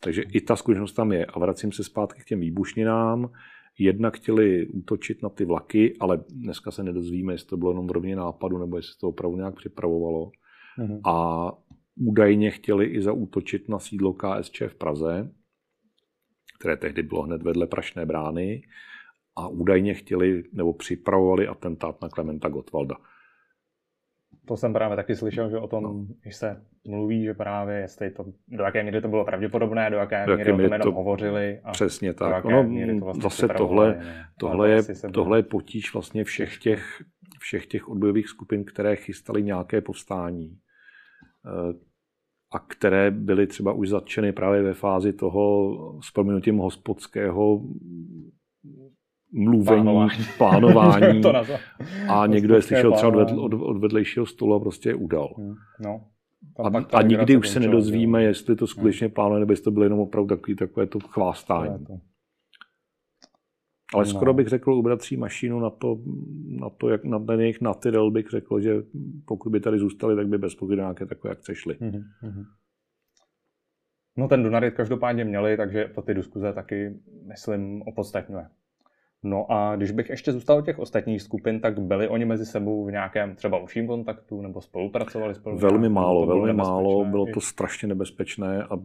Takže i ta skutečnost tam je. A vracím se zpátky k těm výbušninám. Jednak chtěli útočit na ty vlaky, ale dneska se nedozvíme, jestli to bylo jenom v rovně nápadu, nebo jestli to opravdu nějak připravovalo. Mm-hmm. A údajně chtěli i zaútočit na sídlo KSČ v Praze, které tehdy bylo hned vedle Prašné brány a údajně chtěli nebo připravovali atentát na Klementa Gottwalda. To jsem právě taky slyšel, že o tom, no. když se mluví, že právě jestli to, do jaké míry to bylo pravděpodobné, do jaké, do jaké míry o tom jenom to, hovořili. A přesně tak. Ono, to vlastně zase tohle, tohle, je, tohle je potíž vlastně všech těch, všech těch odbojových skupin, které chystaly nějaké povstání eh, a které byly třeba už zatčeny právě ve fázi toho s proměnutím hospodského mluvení, plánování, plánování a někdo je slyšel třeba od, od, od vedlejšího stolu a prostě je udal. Hmm, no. A, a nikdy už se nedozvíme, jestli to skutečně hmm. plánuje, nebo jestli to bylo jenom opravdu takový, takové to chvástání. To Ale no. skoro bych řekl u bratří mašinu na to, na to jak na ten jejich natyrel bych řekl, že pokud by tady zůstali, tak by bez pochyby nějaké takové akce šly. Mm-hmm. No ten Dunarit každopádně měli, takže to ty diskuze taky, myslím, opodstatňuje. No a když bych ještě zůstal u těch ostatních skupin, tak byli oni mezi sebou v nějakém třeba užším kontaktu nebo spolupracovali spolu? Velmi málo, velmi málo, bylo to strašně nebezpečné a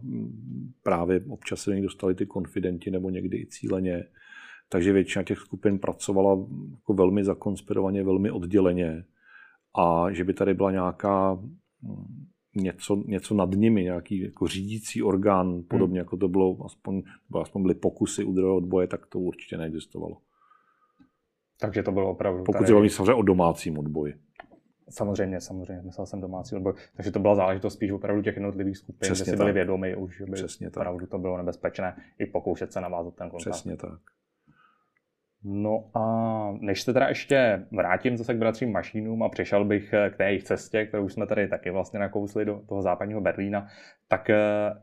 právě občas se někdy dostali ty konfidenti nebo někdy i cíleně. Takže většina těch skupin pracovala jako velmi zakonspirovaně, velmi odděleně. A že by tady byla nějaká něco, něco nad nimi, nějaký jako řídící orgán, podobně hmm. jako to bylo, aspoň, nebo aspoň byly pokusy u druhého odboje, tak to určitě neexistovalo. Takže to bylo opravdu... Pokud se bavíme samozřejmě o domácím odboji. Samozřejmě, samozřejmě, myslel jsem domácí odboj. Takže to byla záležitost spíš opravdu těch jednotlivých skupin, Přesně že si byli vědomi už, že by Přesně opravdu tak. to bylo nebezpečné i pokoušet se navázat ten kontakt. Přesně tak. No a než se teda ještě vrátím zase k bratřím Mašínům a přešel bych eh, k té jejich cestě, kterou jsme tady taky vlastně nakousli do toho západního Berlína, tak eh,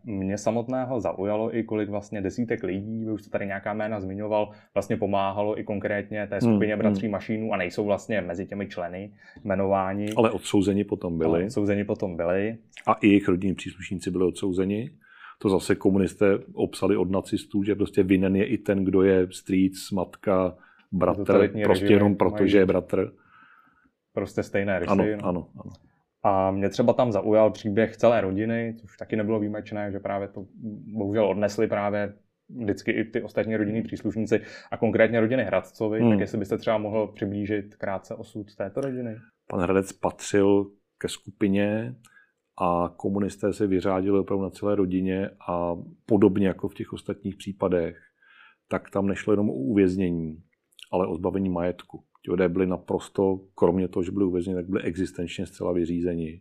mě samotného zaujalo i kolik vlastně desítek lidí, vy už to tady nějaká jména zmiňoval, vlastně pomáhalo i konkrétně té skupině hmm, bratří hmm. Mašínů a nejsou vlastně mezi těmi členy jmenováni. Ale odsouzeni potom byli. odsouzeni potom byli. A i jejich rodinní příslušníci byli odsouzeni. To zase komunisté obsali od nacistů, že prostě vinen je i ten, kdo je strýc, matka, bratr, prostě jenom proto, že je bratr. Prostě stejné rysy. Ano, no. ano, ano. A mě třeba tam zaujal příběh celé rodiny, což taky nebylo výjimečné, že právě to bohužel odnesli právě vždycky i ty ostatní rodinní příslušníci a konkrétně rodiny Hradcovi, hmm. tak jestli byste třeba mohl přiblížit krátce osud této rodiny. Pan Hradec patřil ke skupině a komunisté se vyřádili opravdu na celé rodině a podobně jako v těch ostatních případech, tak tam nešlo jenom o uvěznění, ale o zbavení majetku. Ti lidé byli naprosto, kromě toho, že byli uvězněni, tak byli existenčně zcela vyřízeni.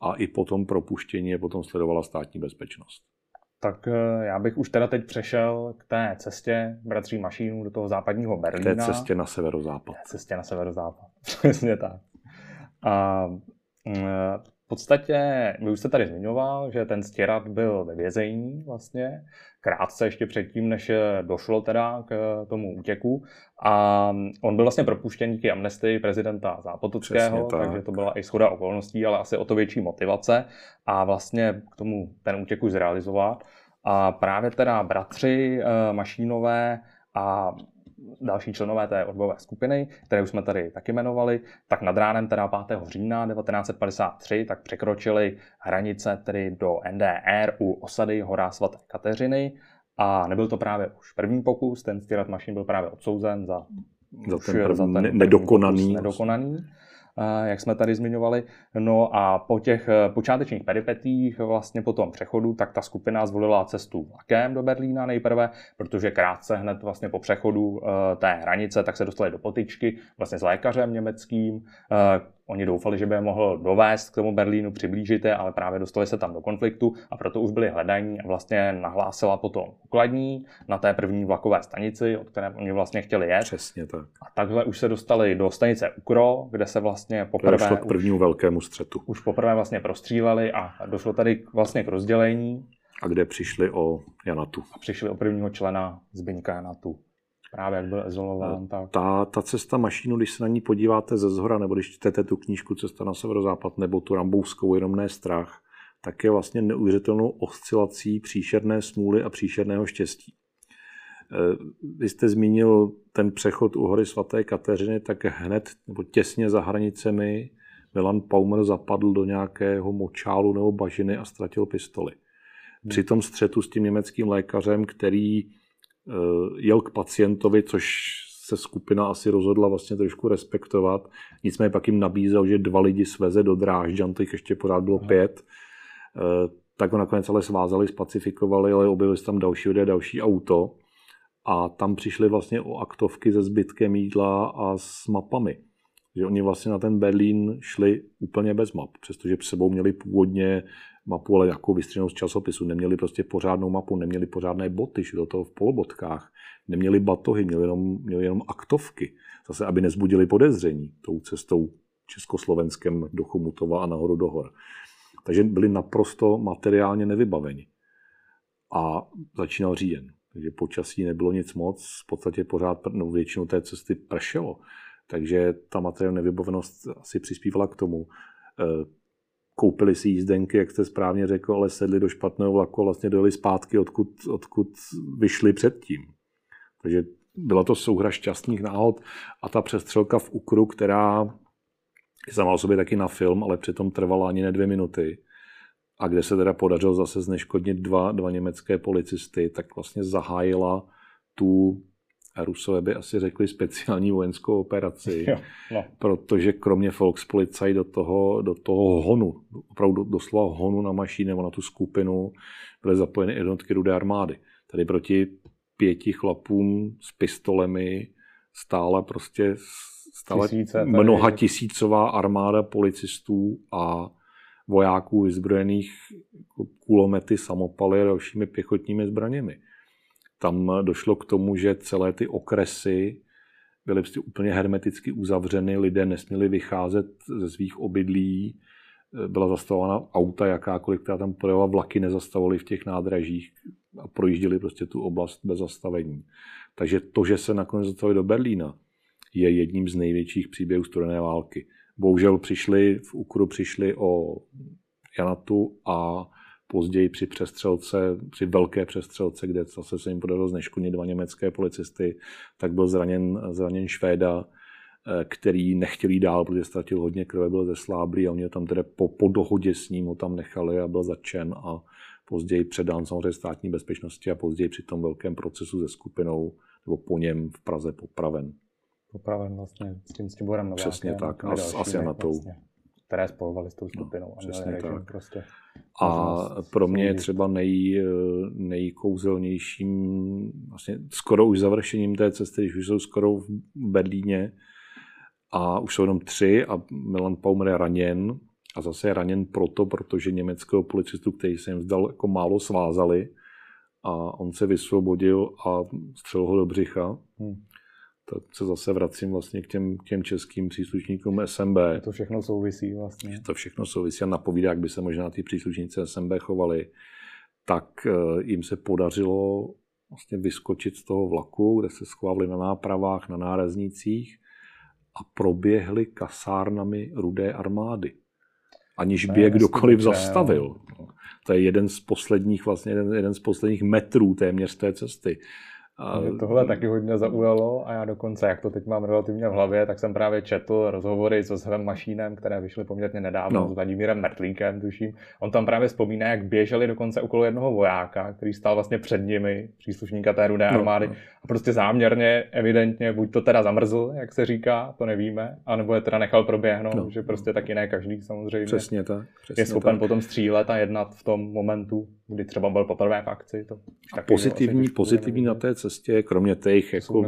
A i po tom propuštění je potom sledovala státní bezpečnost. Tak eh, já bych už teda teď přešel k té cestě bratří Mašínů do toho západního Berlína. K té cestě na severozápad. K té cestě na severozápad, přesně tak. A mm, v podstatě, vy už jste tady zmiňoval, že ten stěrat byl ve vězení vlastně, krátce ještě předtím, než došlo teda k tomu útěku. A on byl vlastně propuštěn díky amnestii prezidenta Zápotockého, tak. takže to byla i schoda okolností, ale asi o to větší motivace a vlastně k tomu ten útěk už zrealizovat. A právě teda bratři eh, Mašínové a další členové té odbojové skupiny, které už jsme tady taky jmenovali, tak nad ránem teda 5. října 1953 tak překročili hranice tedy do NDR u osady Hora svaté Kateřiny a nebyl to právě už první pokus, ten Stirat Mašin byl právě odsouzen za, za ten, první, za ten nedokonaný. Pokus, nedokonaný jak jsme tady zmiňovali. No a po těch eh, počátečních peripetích vlastně po tom přechodu, tak ta skupina zvolila cestu vlakem do Berlína nejprve, protože krátce hned vlastně po přechodu eh, té hranice, tak se dostali do potyčky vlastně s lékařem německým, eh, Oni doufali, že by je mohl dovést k tomu Berlínu, přiblížit je, ale právě dostali se tam do konfliktu a proto už byli hledaní a vlastně nahlásila potom ukladní na té první vlakové stanici, od které oni vlastně chtěli jet. Přesně tak. A takhle už se dostali do stanice Ukro, kde se vlastně poprvé... Došlo k prvnímu velkému střetu. Už poprvé vlastně prostříleli a došlo tady vlastně k rozdělení. A kde přišli o Janatu. A přišli o prvního člena Zbyňka Janatu právě jak byl izolován. Tak. Ta, ta cesta mašínu, když se na ní podíváte ze zhora, nebo když čtete tu knížku Cesta na severozápad, nebo tu rambouskou jenom ne strach, tak je vlastně neuvěřitelnou oscilací příšerné smůly a příšerného štěstí. E, vy jste zmínil ten přechod u hory svaté Kateřiny, tak hned nebo těsně za hranicemi Milan Paumer zapadl do nějakého močálu nebo bažiny a ztratil pistoli. Při tom střetu s tím německým lékařem, který jel k pacientovi, což se skupina asi rozhodla vlastně trošku respektovat. Nicméně pak jim nabízel, že dva lidi sveze do Drážďan, těch ještě pořád bylo pět. Eh, tak ho nakonec ale svázali, spacifikovali, ale objevili se tam další lidé, další auto. A tam přišli vlastně o aktovky se zbytkem jídla a s mapami. Že oni vlastně na ten Berlín šli úplně bez map, přestože před sebou měli původně mapu, ale nějakou vystřenou z časopisu. Neměli prostě pořádnou mapu, neměli pořádné boty, šli do toho v polobotkách. Neměli batohy, měli jenom, měli jenom aktovky. Zase, aby nezbudili podezření tou cestou Československem do Chomutova a nahoru do hor. Takže byli naprosto materiálně nevybaveni. A začínal říjen. Takže počasí nebylo nic moc, v podstatě pořád no, většinu té cesty pršelo. Takže ta materiální nevybavenost asi přispívala k tomu. Koupili si jízdenky, jak jste správně řekl, ale sedli do špatného vlaku a vlastně dojeli zpátky, odkud, odkud vyšli předtím. Takže byla to souhra šťastných náhod a ta přestřelka v Ukru, která je sama o sobě taky na film, ale přitom trvala ani ne dvě minuty, a kde se teda podařilo zase zneškodnit dva, dva německé policisty, tak vlastně zahájila tu Rusové by asi řekli speciální vojenskou operaci, jo, no. protože kromě Volkspolizei do toho, do toho honu, opravdu doslova honu na mašíny nebo na tu skupinu, byly zapojeny jednotky rudé armády. Tady proti pěti chlapům s pistolemi stála prostě stále Tisíce, mnoha tisícová armáda policistů a vojáků vyzbrojených jako kulomety, samopaly a dalšími pěchotními zbraněmi tam došlo k tomu, že celé ty okresy byly prostě úplně hermeticky uzavřeny, lidé nesměli vycházet ze svých obydlí, byla zastavována auta jakákoliv, která tam projevovala, vlaky nezastavovaly v těch nádražích a projížděli prostě tu oblast bez zastavení. Takže to, že se nakonec dostali do Berlína, je jedním z největších příběhů studené války. Bohužel přišli, v Ukru přišli o Janatu a Později při přestřelce, při velké přestřelce, kde zase se jim podařilo zneškodnit dva německé policisty, tak byl zraněn, zraněn Švéda, eh, který nechtěl jít dál, protože ztratil hodně krve, byl zesláblý a oni ho tam tedy po, po dohodě s ním ho tam nechali a byl začen a později předán samozřejmě státní bezpečnosti a později při tom velkém procesu se skupinou nebo po něm v Praze popraven. Popraven vlastně s tím Stiborem Novákem. Přesně tak, a s Asianatou. Vlastně, které spojovali s tou no, skupinou. No, přesně tak. Prostě a pro mě je třeba nej, nejkouzelnějším, vlastně skoro už završením té cesty, když už jsou skoro v Berlíně a už jsou jenom tři a Milan Paumer je raněn, a zase je raněn proto, protože německého policistu, který se jim vzdal, jako málo svázali a on se vysvobodil a střelil ho do břicha. Hmm. Tak se zase vracím vlastně k těm, k těm českým příslušníkům SMB. To všechno souvisí vlastně. To všechno souvisí a napovídá, jak by se možná ty příslušníci SMB chovali. Tak eh, jim se podařilo vlastně vyskočit z toho vlaku, kde se schovávali na nápravách, na náraznících a proběhli kasárnami rudé armády aniž by je kdokoliv zastavil. To je jeden z posledních, vlastně jeden, jeden z posledních metrů téměř té cesty. A... Mě tohle taky hodně zaujalo a já dokonce, jak to teď mám relativně v hlavě, tak jsem právě četl rozhovory s Josefem Mašínem, které vyšly poměrně nedávno no. s Vladimírem Mertlíkem, tuším. On tam právě vzpomíná, jak běželi dokonce okolo jednoho vojáka, který stál vlastně před nimi, příslušníka té rudé no, armády. No. A prostě záměrně, evidentně, buď to teda zamrzl, jak se říká, to nevíme, anebo je teda nechal proběhnout, no. že prostě taky ne každý samozřejmě přesně tak, přesně je schopen tak. potom střílet a jednat v tom momentu, kdy třeba byl poprvé v akci. To a pozitivní, pozitivní na té cestě, kromě těch, jako,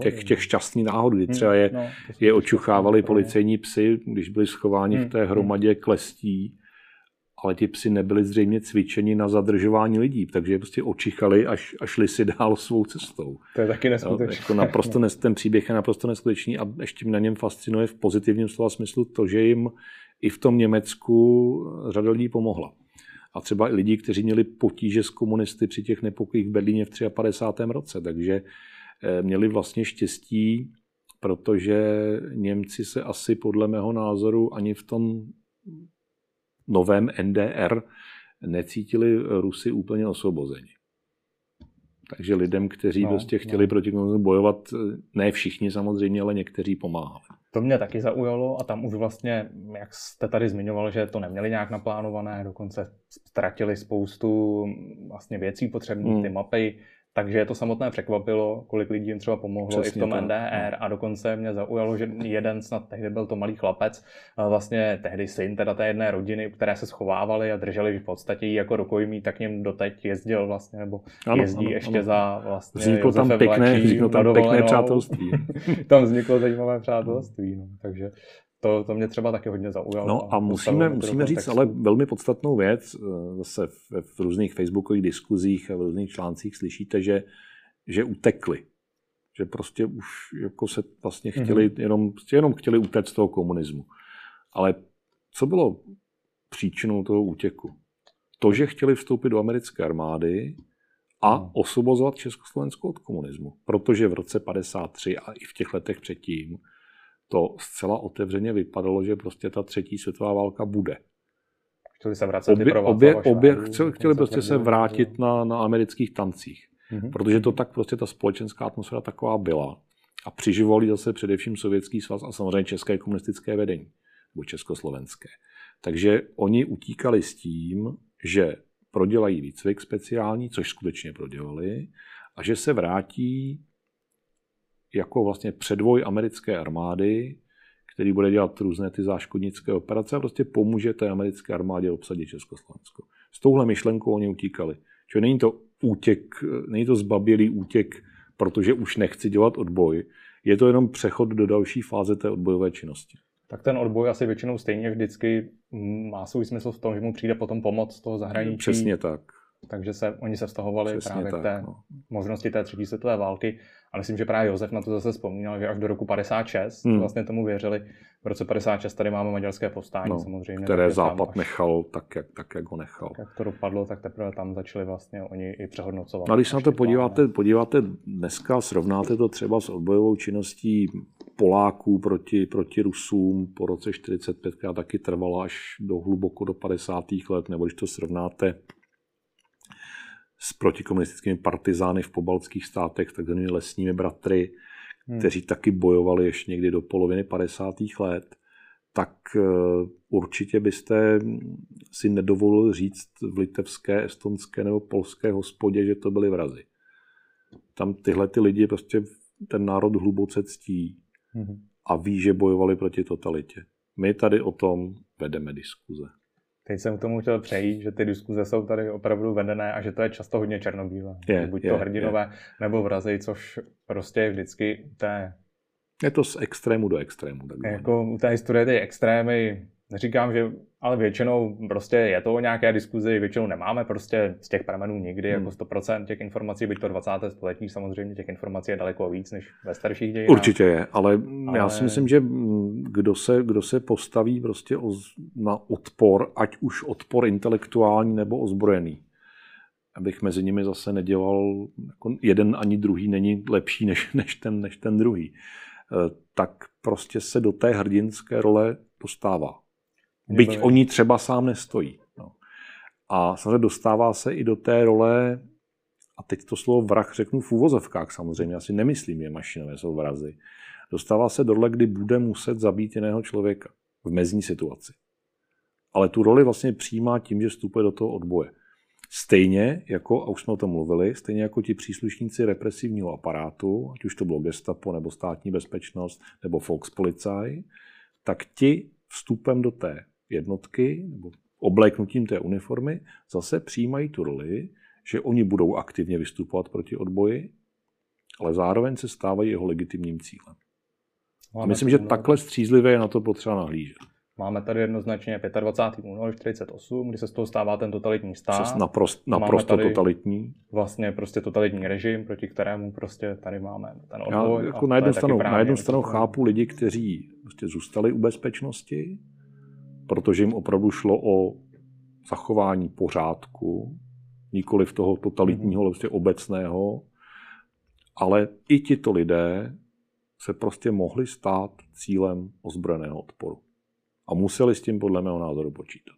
těch, těch šťastných náhod, kdy hmm, třeba je, no, je očuchávali policejní psy, když byli schováni hmm, v té hmm. hromadě klestí, ale ti psy nebyli zřejmě cvičeni na zadržování lidí, takže je prostě očichali až, a šli si dál svou cestou. To je taky neskutečné. Jako naprosto nes, ten příběh je naprosto neskutečný a ještě mě na něm fascinuje v pozitivním slova smyslu to, že jim i v tom Německu řada lidí pomohla a třeba i lidi, kteří měli potíže s komunisty při těch nepokojích v Berlíně v 53. roce. Takže eh, měli vlastně štěstí, protože Němci se asi podle mého názoru ani v tom novém NDR necítili Rusy úplně osvobozeni. Takže lidem, kteří no, prostě chtěli no. proti komunismu bojovat, eh, ne všichni samozřejmě, ale někteří pomáhali. To mě taky zaujalo a tam už vlastně, jak jste tady zmiňoval, že to neměli nějak naplánované, dokonce ztratili spoustu vlastně věcí potřebných, hmm. ty mapy, takže to samotné překvapilo, kolik lidí jim třeba pomohlo Přesně i v tom to, NDR no. a dokonce mě zaujalo, že jeden snad tehdy byl to malý chlapec, vlastně tehdy syn teda té jedné rodiny, které se schovávali a drželi v podstatě jako rukojmí, tak ním doteď jezdil vlastně, nebo ano, jezdí ano, ještě ano. za vlastně Vzniklo tam pěkné, vzniklo tam pěkné přátelství. tam vzniklo zajímavé přátelství, no. takže to, to mě třeba taky hodně zaujalo. No a musíme, musíme říct ale velmi podstatnou věc, eh, zase v, v různých facebookových diskuzích a v různých článcích slyšíte, že, že utekli. Že prostě už jako se vlastně mhm. chtěli, mm-hmm. jenom, jenom chtěli utéct z toho komunismu. Ale co bylo příčinou toho útěku? To, že chtěli vstoupit do americké armády a mhm. osvobozovat Československo od komunismu. Protože v roce 53 a i v těch letech předtím to zcela otevřeně vypadalo, že prostě ta třetí světová válka bude. Chtěli se vracet obě, obě, obě chtěli, chtěli prostě se vrátit na, na amerických tancích. Mm-hmm. Protože to tak prostě ta společenská atmosféra taková byla. A přiživovali zase především Sovětský svaz a samozřejmě České komunistické vedení, nebo Československé. Takže oni utíkali s tím, že prodělají výcvik speciální, což skutečně prodělali, a že se vrátí jako vlastně předvoj americké armády, který bude dělat různé ty záškodnické operace a prostě pomůže té americké armádě obsadit Československo. S touhle myšlenkou oni utíkali. Čili není to útěk, není to zbabělý útěk, protože už nechci dělat odboj, je to jenom přechod do další fáze té odbojové činnosti. Tak ten odboj asi většinou stejně vždycky má svůj smysl v tom, že mu přijde potom pomoc z toho zahraničí. Přesně tak. Takže se, oni se vztahovali Přesně právě tak, k té no. možnosti té třetí světové války. A myslím, že právě Josef na to zase vzpomínal, že až do roku 56 hmm. vlastně tomu věřili. V roce 56 tady máme maďarské povstání no, samozřejmě. Které Západ až, nechal tak jak, tak, jak ho nechal. Jak to dopadlo, tak teprve tam začali vlastně oni i přehodnocovat. No, když se na to podíváte, podíváte dneska, srovnáte to třeba s odbojovou činností Poláků proti, proti Rusům po roce 45, která taky trvala až do hluboko do 50. let, nebo když to srovnáte s protikomunistickými partizány v pobaltských státech, takzvanými lesními bratry, hmm. kteří taky bojovali ještě někdy do poloviny 50. let, tak eh, určitě byste si nedovolil říct v litevské, estonské nebo polské hospodě, že to byli vrazy. Tam tyhle ty lidi prostě ten národ hluboce ctí hmm. a ví, že bojovali proti totalitě. My tady o tom vedeme diskuze. Teď jsem k tomu chtěl přejít, že ty diskuze jsou tady opravdu vedené a že to je často hodně černobílé. Je, Buď je, to hrdinové je. nebo vrazy, což prostě je vždycky té... Je to z extrému do extrému. Tak jako u té historie ty extrémy Neříkám, že, ale většinou prostě je to o nějaké diskuzi, většinou nemáme prostě z těch pramenů nikdy jako hmm. jako 100% těch informací, byť to 20. století, samozřejmě těch informací je daleko víc než ve starších dějinách. Určitě je, ale, ale, já si myslím, že kdo se, kdo se postaví prostě o, na odpor, ať už odpor intelektuální nebo ozbrojený, abych mezi nimi zase nedělal, jako jeden ani druhý není lepší než, než, ten, než ten druhý, eh, tak prostě se do té hrdinské role dostává. Byť oni třeba sám nestojí. No. A samozřejmě dostává se i do té role, a teď to slovo vrah řeknu v úvozovkách samozřejmě, asi nemyslím, že mašinové jsou vrazy. Dostává se do role, kdy bude muset zabít jiného člověka v mezní situaci. Ale tu roli vlastně přijímá tím, že vstupuje do toho odboje. Stejně jako, a už jsme o tom mluvili, stejně jako ti příslušníci represivního aparátu, ať už to bylo gestapo, nebo státní bezpečnost, nebo Volkspolizei, tak ti vstupem do té jednotky nebo obléknutím té uniformy zase přijímají tu roli, že oni budou aktivně vystupovat proti odboji, ale zároveň se stávají jeho legitimním cílem. A myslím, že takhle střízlivě je na to potřeba nahlížet. Máme tady jednoznačně 25. únor 48, kdy se z toho stává ten totalitní stát. Naprost, naprosto totalitní. Vlastně prostě totalitní režim, proti kterému prostě tady máme ten odboj. Já jako na jednu stranu, na jednu stranu chápu lidi, kteří prostě zůstali u bezpečnosti, protože jim opravdu šlo o zachování pořádku, nikoli v toho totalitního, ale prostě obecného, ale i tito lidé se prostě mohli stát cílem ozbrojeného odporu. A museli s tím podle mého názoru počítat.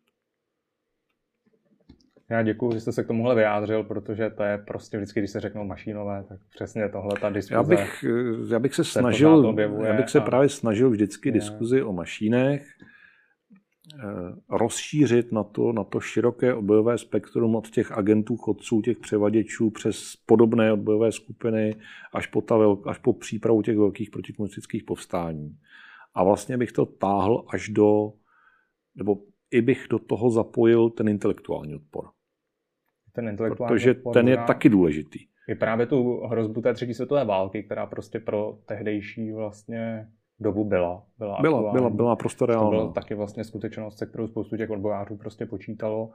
Já děkuji, že jste se k tomuhle vyjádřil, protože to je prostě vždycky, když se řeknou mašinové, tak přesně tohle ta diskuze. Já bych, já bych se snažil, já bych se právě snažil vždycky je. diskuzi o mašínech rozšířit na to, na to široké odbojové spektrum od těch agentů, chodců, těch převaděčů přes podobné odbojové skupiny až po, ta, až po přípravu těch velkých protikomunistických povstání. A vlastně bych to táhl až do, nebo i bych do toho zapojil ten intelektuální odpor. Ten intelektuální Protože odpor ten je taky důležitý. Je právě tu hrozbu té třetí světové války, která prostě pro tehdejší vlastně dobu byla. Byla, byla, byla, byla naprosto reálná. To byla taky vlastně skutečnost, se kterou spoustu těch odbojářů prostě počítalo.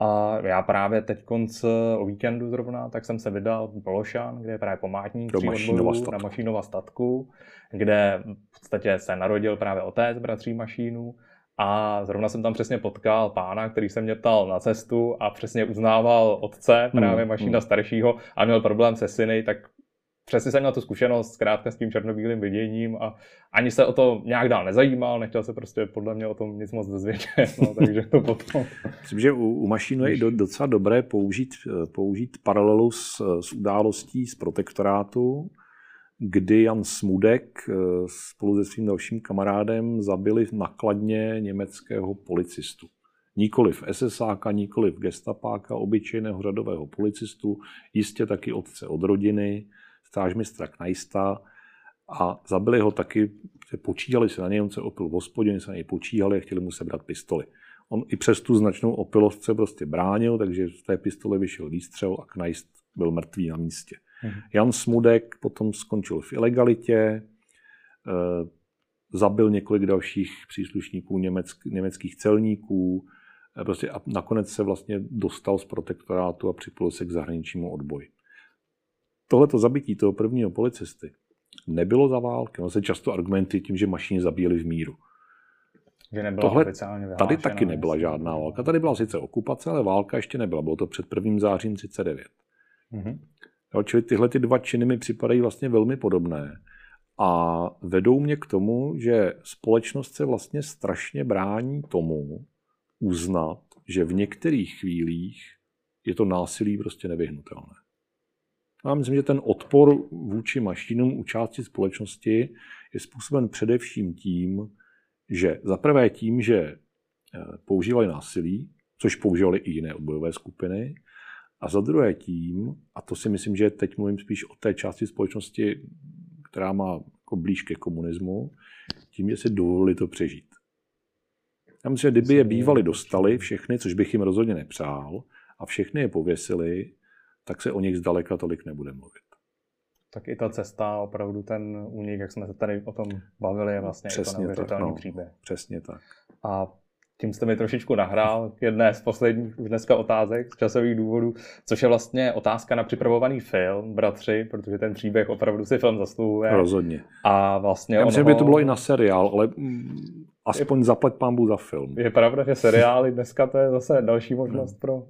A já právě teď konc o víkendu zrovna, tak jsem se vydal do Lošan, kde je právě památník Do Mašínova na Mašínova statku, kde v podstatě se narodil právě otec bratří Mašínu. A zrovna jsem tam přesně potkal pána, který se mě ptal na cestu a přesně uznával otce, právě hmm, Mašína hmm. staršího a měl problém se syny, tak přesně jsem měl tu zkušenost zkrátka s tím černobílým viděním a ani se o to nějak dál nezajímal, nechtěl se prostě podle mě o tom nic moc dozvědět, no, takže to potom... Myslím, že u, u mašínu je do, docela dobré použít, použít paralelu s, s událostí z protektorátu, kdy Jan Smudek eh, spolu se svým dalším kamarádem zabili nakladně německého policistu. Nikoli v SSáka, nikoli v gestapáka, obyčejného řadového policistu, jistě taky otce od rodiny, stážmistra Knajsta a zabili ho taky, počítali se na něj, on se opil v hospodě, oni se na něj počíhali a chtěli mu sebrat pistoli. On i přes tu značnou opilost se prostě bránil, takže z té pistole vyšel výstřel a Knajst byl mrtvý na místě. Mhm. Jan Smudek potom skončil v ilegalitě, e, zabil několik dalších příslušníků německ, německých celníků, e, prostě a nakonec se vlastně dostal z protektorátu a připojil se k zahraničnímu odboji tohleto zabití toho prvního policisty nebylo za války. On se často argumenty tím, že mašiny zabíjeli v míru. Že nebyla Tohle, Tady taky nebyla žádná válka. Tady byla sice okupace, ale válka ještě nebyla. Bylo to před 1. zářím 39. Mm-hmm. Jo, čili tyhle ty dva činy mi připadají vlastně velmi podobné. A vedou mě k tomu, že společnost se vlastně strašně brání tomu uznat, že v některých chvílích je to násilí prostě nevyhnutelné. Já myslím, že ten odpor vůči mašinům u části společnosti je způsoben především tím, že za prvé tím, že eh, používali násilí, což používali i jiné odbojové skupiny, a za druhé tím, a to si myslím, že teď mluvím spíš o té části společnosti, která má jako blíž ke komunismu, tím, že si dovolili to přežít. Já myslím, že kdyby je bývali dostali všechny, což bych jim rozhodně nepřál, a všechny je pověsili, tak se o nich zdaleka tolik nebude mluvit. Tak i ta cesta, opravdu ten únik, jak jsme se tady o tom bavili, je vlastně Přesně jako tak, no, příběh. Přesně tak. A tím jste mi trošičku nahrál k jedné z posledních už dneska otázek z časových důvodů, což je vlastně otázka na připravovaný film, Bratři, protože ten příběh opravdu si film zasluhuje. Rozhodně. A vlastně Já myslím, že by to bylo i na seriál, ale aspoň je, zaplať pámbu za film. Je pravda, že seriály dneska to je zase další možnost hmm. pro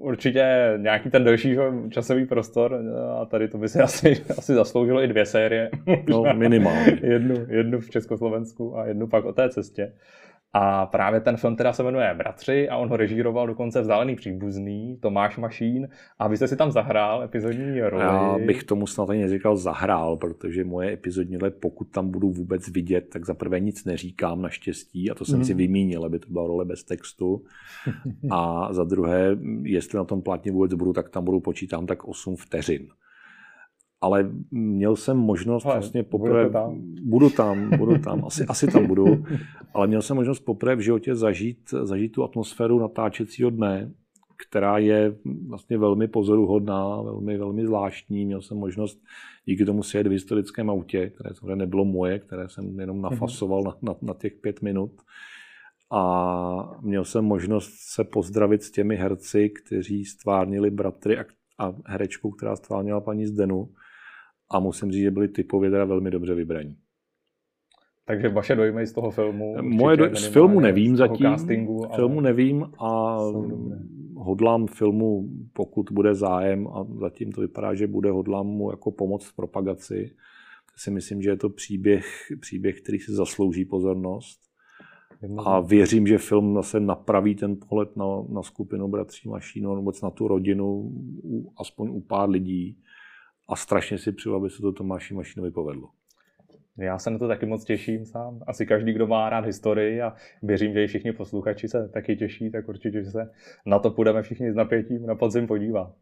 určitě nějaký ten delší časový prostor a tady to by si asi, asi zasloužilo i dvě série. No, minimálně. jednu, jednu v Československu a jednu pak o té cestě. A právě ten film teda se jmenuje Bratři a on ho režíroval dokonce vzdálený příbuzný Tomáš Mašín a vy jste si tam zahrál epizodní roli. Já bych tomu snad ani neříkal zahrál, protože moje epizodní role, pokud tam budu vůbec vidět, tak za prvé nic neříkám naštěstí a to jsem mm. si vymínil, aby to byla role bez textu. A za druhé, jestli na tom plátně vůbec budu, tak tam budu počítám tak 8 vteřin ale měl jsem možnost ale, vlastně poprvé, tam? budu tam, budu tam, asi, asi tam budu, ale měl jsem možnost poprvé v životě zažít, zažít tu atmosféru natáčecího dne, která je vlastně velmi pozoruhodná, velmi, velmi zvláštní. Měl jsem možnost díky tomu sjet v historickém autě, které samozřejmě nebylo moje, které jsem jenom nafasoval na, na, na těch pět minut. A měl jsem možnost se pozdravit s těmi herci, kteří stvárnili bratry a, a herečku, která stvárnila paní Zdenu a musím říct, že byli typově teda velmi dobře vybraní. Takže vaše dojmy z toho filmu? Moje do, z filmu nevím z zatím, castingu, ale... filmu nevím a hodlám filmu, pokud bude zájem a zatím to vypadá, že bude, hodlám mu jako pomoct v propagaci. Si myslím, že je to příběh, příběh který si zaslouží pozornost. A věřím, že film zase napraví ten pohled na, na skupinu bratří Mašíno, nebo na tu rodinu, aspoň u pár lidí a strašně si přeju, aby se to Tomáši Mašinovi povedlo. Já se na to taky moc těším sám. Asi každý, kdo má rád historii a věřím, že i všichni posluchači se taky těší, tak určitě že se na to půjdeme všichni s napětím na podzim podívat.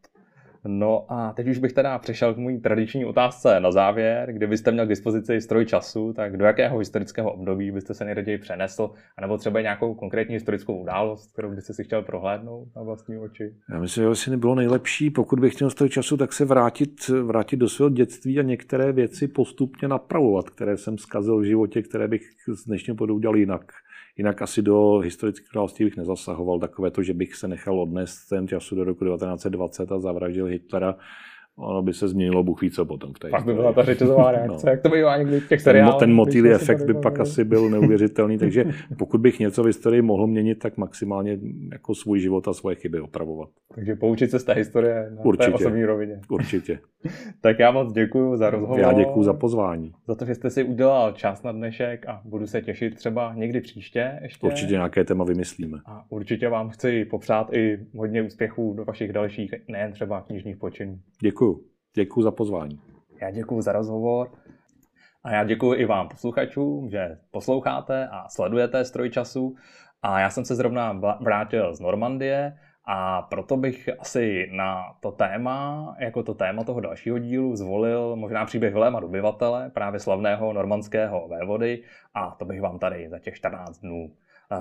No a teď už bych teda přešel k mojí tradiční otázce na závěr. Kdybyste měl k dispozici stroj času, tak do jakého historického období byste se nejraději přenesl? A nebo třeba nějakou konkrétní historickou událost, kterou byste si chtěl prohlédnout na vlastní oči? Já myslím, že asi nebylo nejlepší, pokud bych měl stroj času, tak se vrátit, vrátit do svého dětství a některé věci postupně napravovat, které jsem zkazil v životě, které bych z dnešního podu udělal jinak. Jinak asi do historických království bych nezasahoval. Takové to, že bych se nechal odnést ten času do roku 1920 a zavraždil Hitlera ono by se změnilo Bůh ví co potom. V té pak by byla ta řetězová reakce, no. jak to bývá někdy v těch seriálech. Ten motýlý efekt by pak asi byl neuvěřitelný, takže pokud bych něco v historii mohl měnit, tak maximálně jako svůj život a svoje chyby opravovat. Takže poučit se z té historie na Určitě. té osobní rovině. Určitě. tak já moc děkuji za rozhovor. Já děkuji za pozvání. Za to, že jste si udělal čas na dnešek a budu se těšit třeba někdy příště ještě. Určitě nějaké téma vymyslíme. A určitě vám chci popřát i hodně úspěchů do vašich dalších, nejen třeba knižních počinů. Děkuji. Děkuji za pozvání. Já děkuji za rozhovor. A já děkuji i vám posluchačům, že posloucháte a sledujete Stroj času. A já jsem se zrovna vrátil z Normandie a proto bych asi na to téma, jako to téma toho dalšího dílu, zvolil možná příběh Viléma dobyvatele, právě slavného normandského vévody. A to bych vám tady za těch 14 dnů,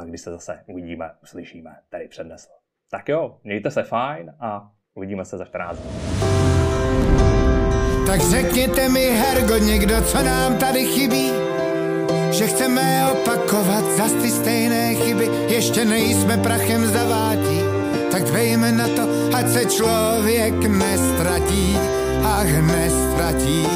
kdy se zase uvidíme, uslyšíme, tady přednesl. Tak jo, mějte se fajn a uvidíme se za 14 dnů. Tak řekněte mi, Hergo, někdo, co nám tady chybí, že chceme opakovat zas ty stejné chyby, ještě nejsme prachem zavátí, tak dvejme na to, ať se člověk nestratí, ach nestratí.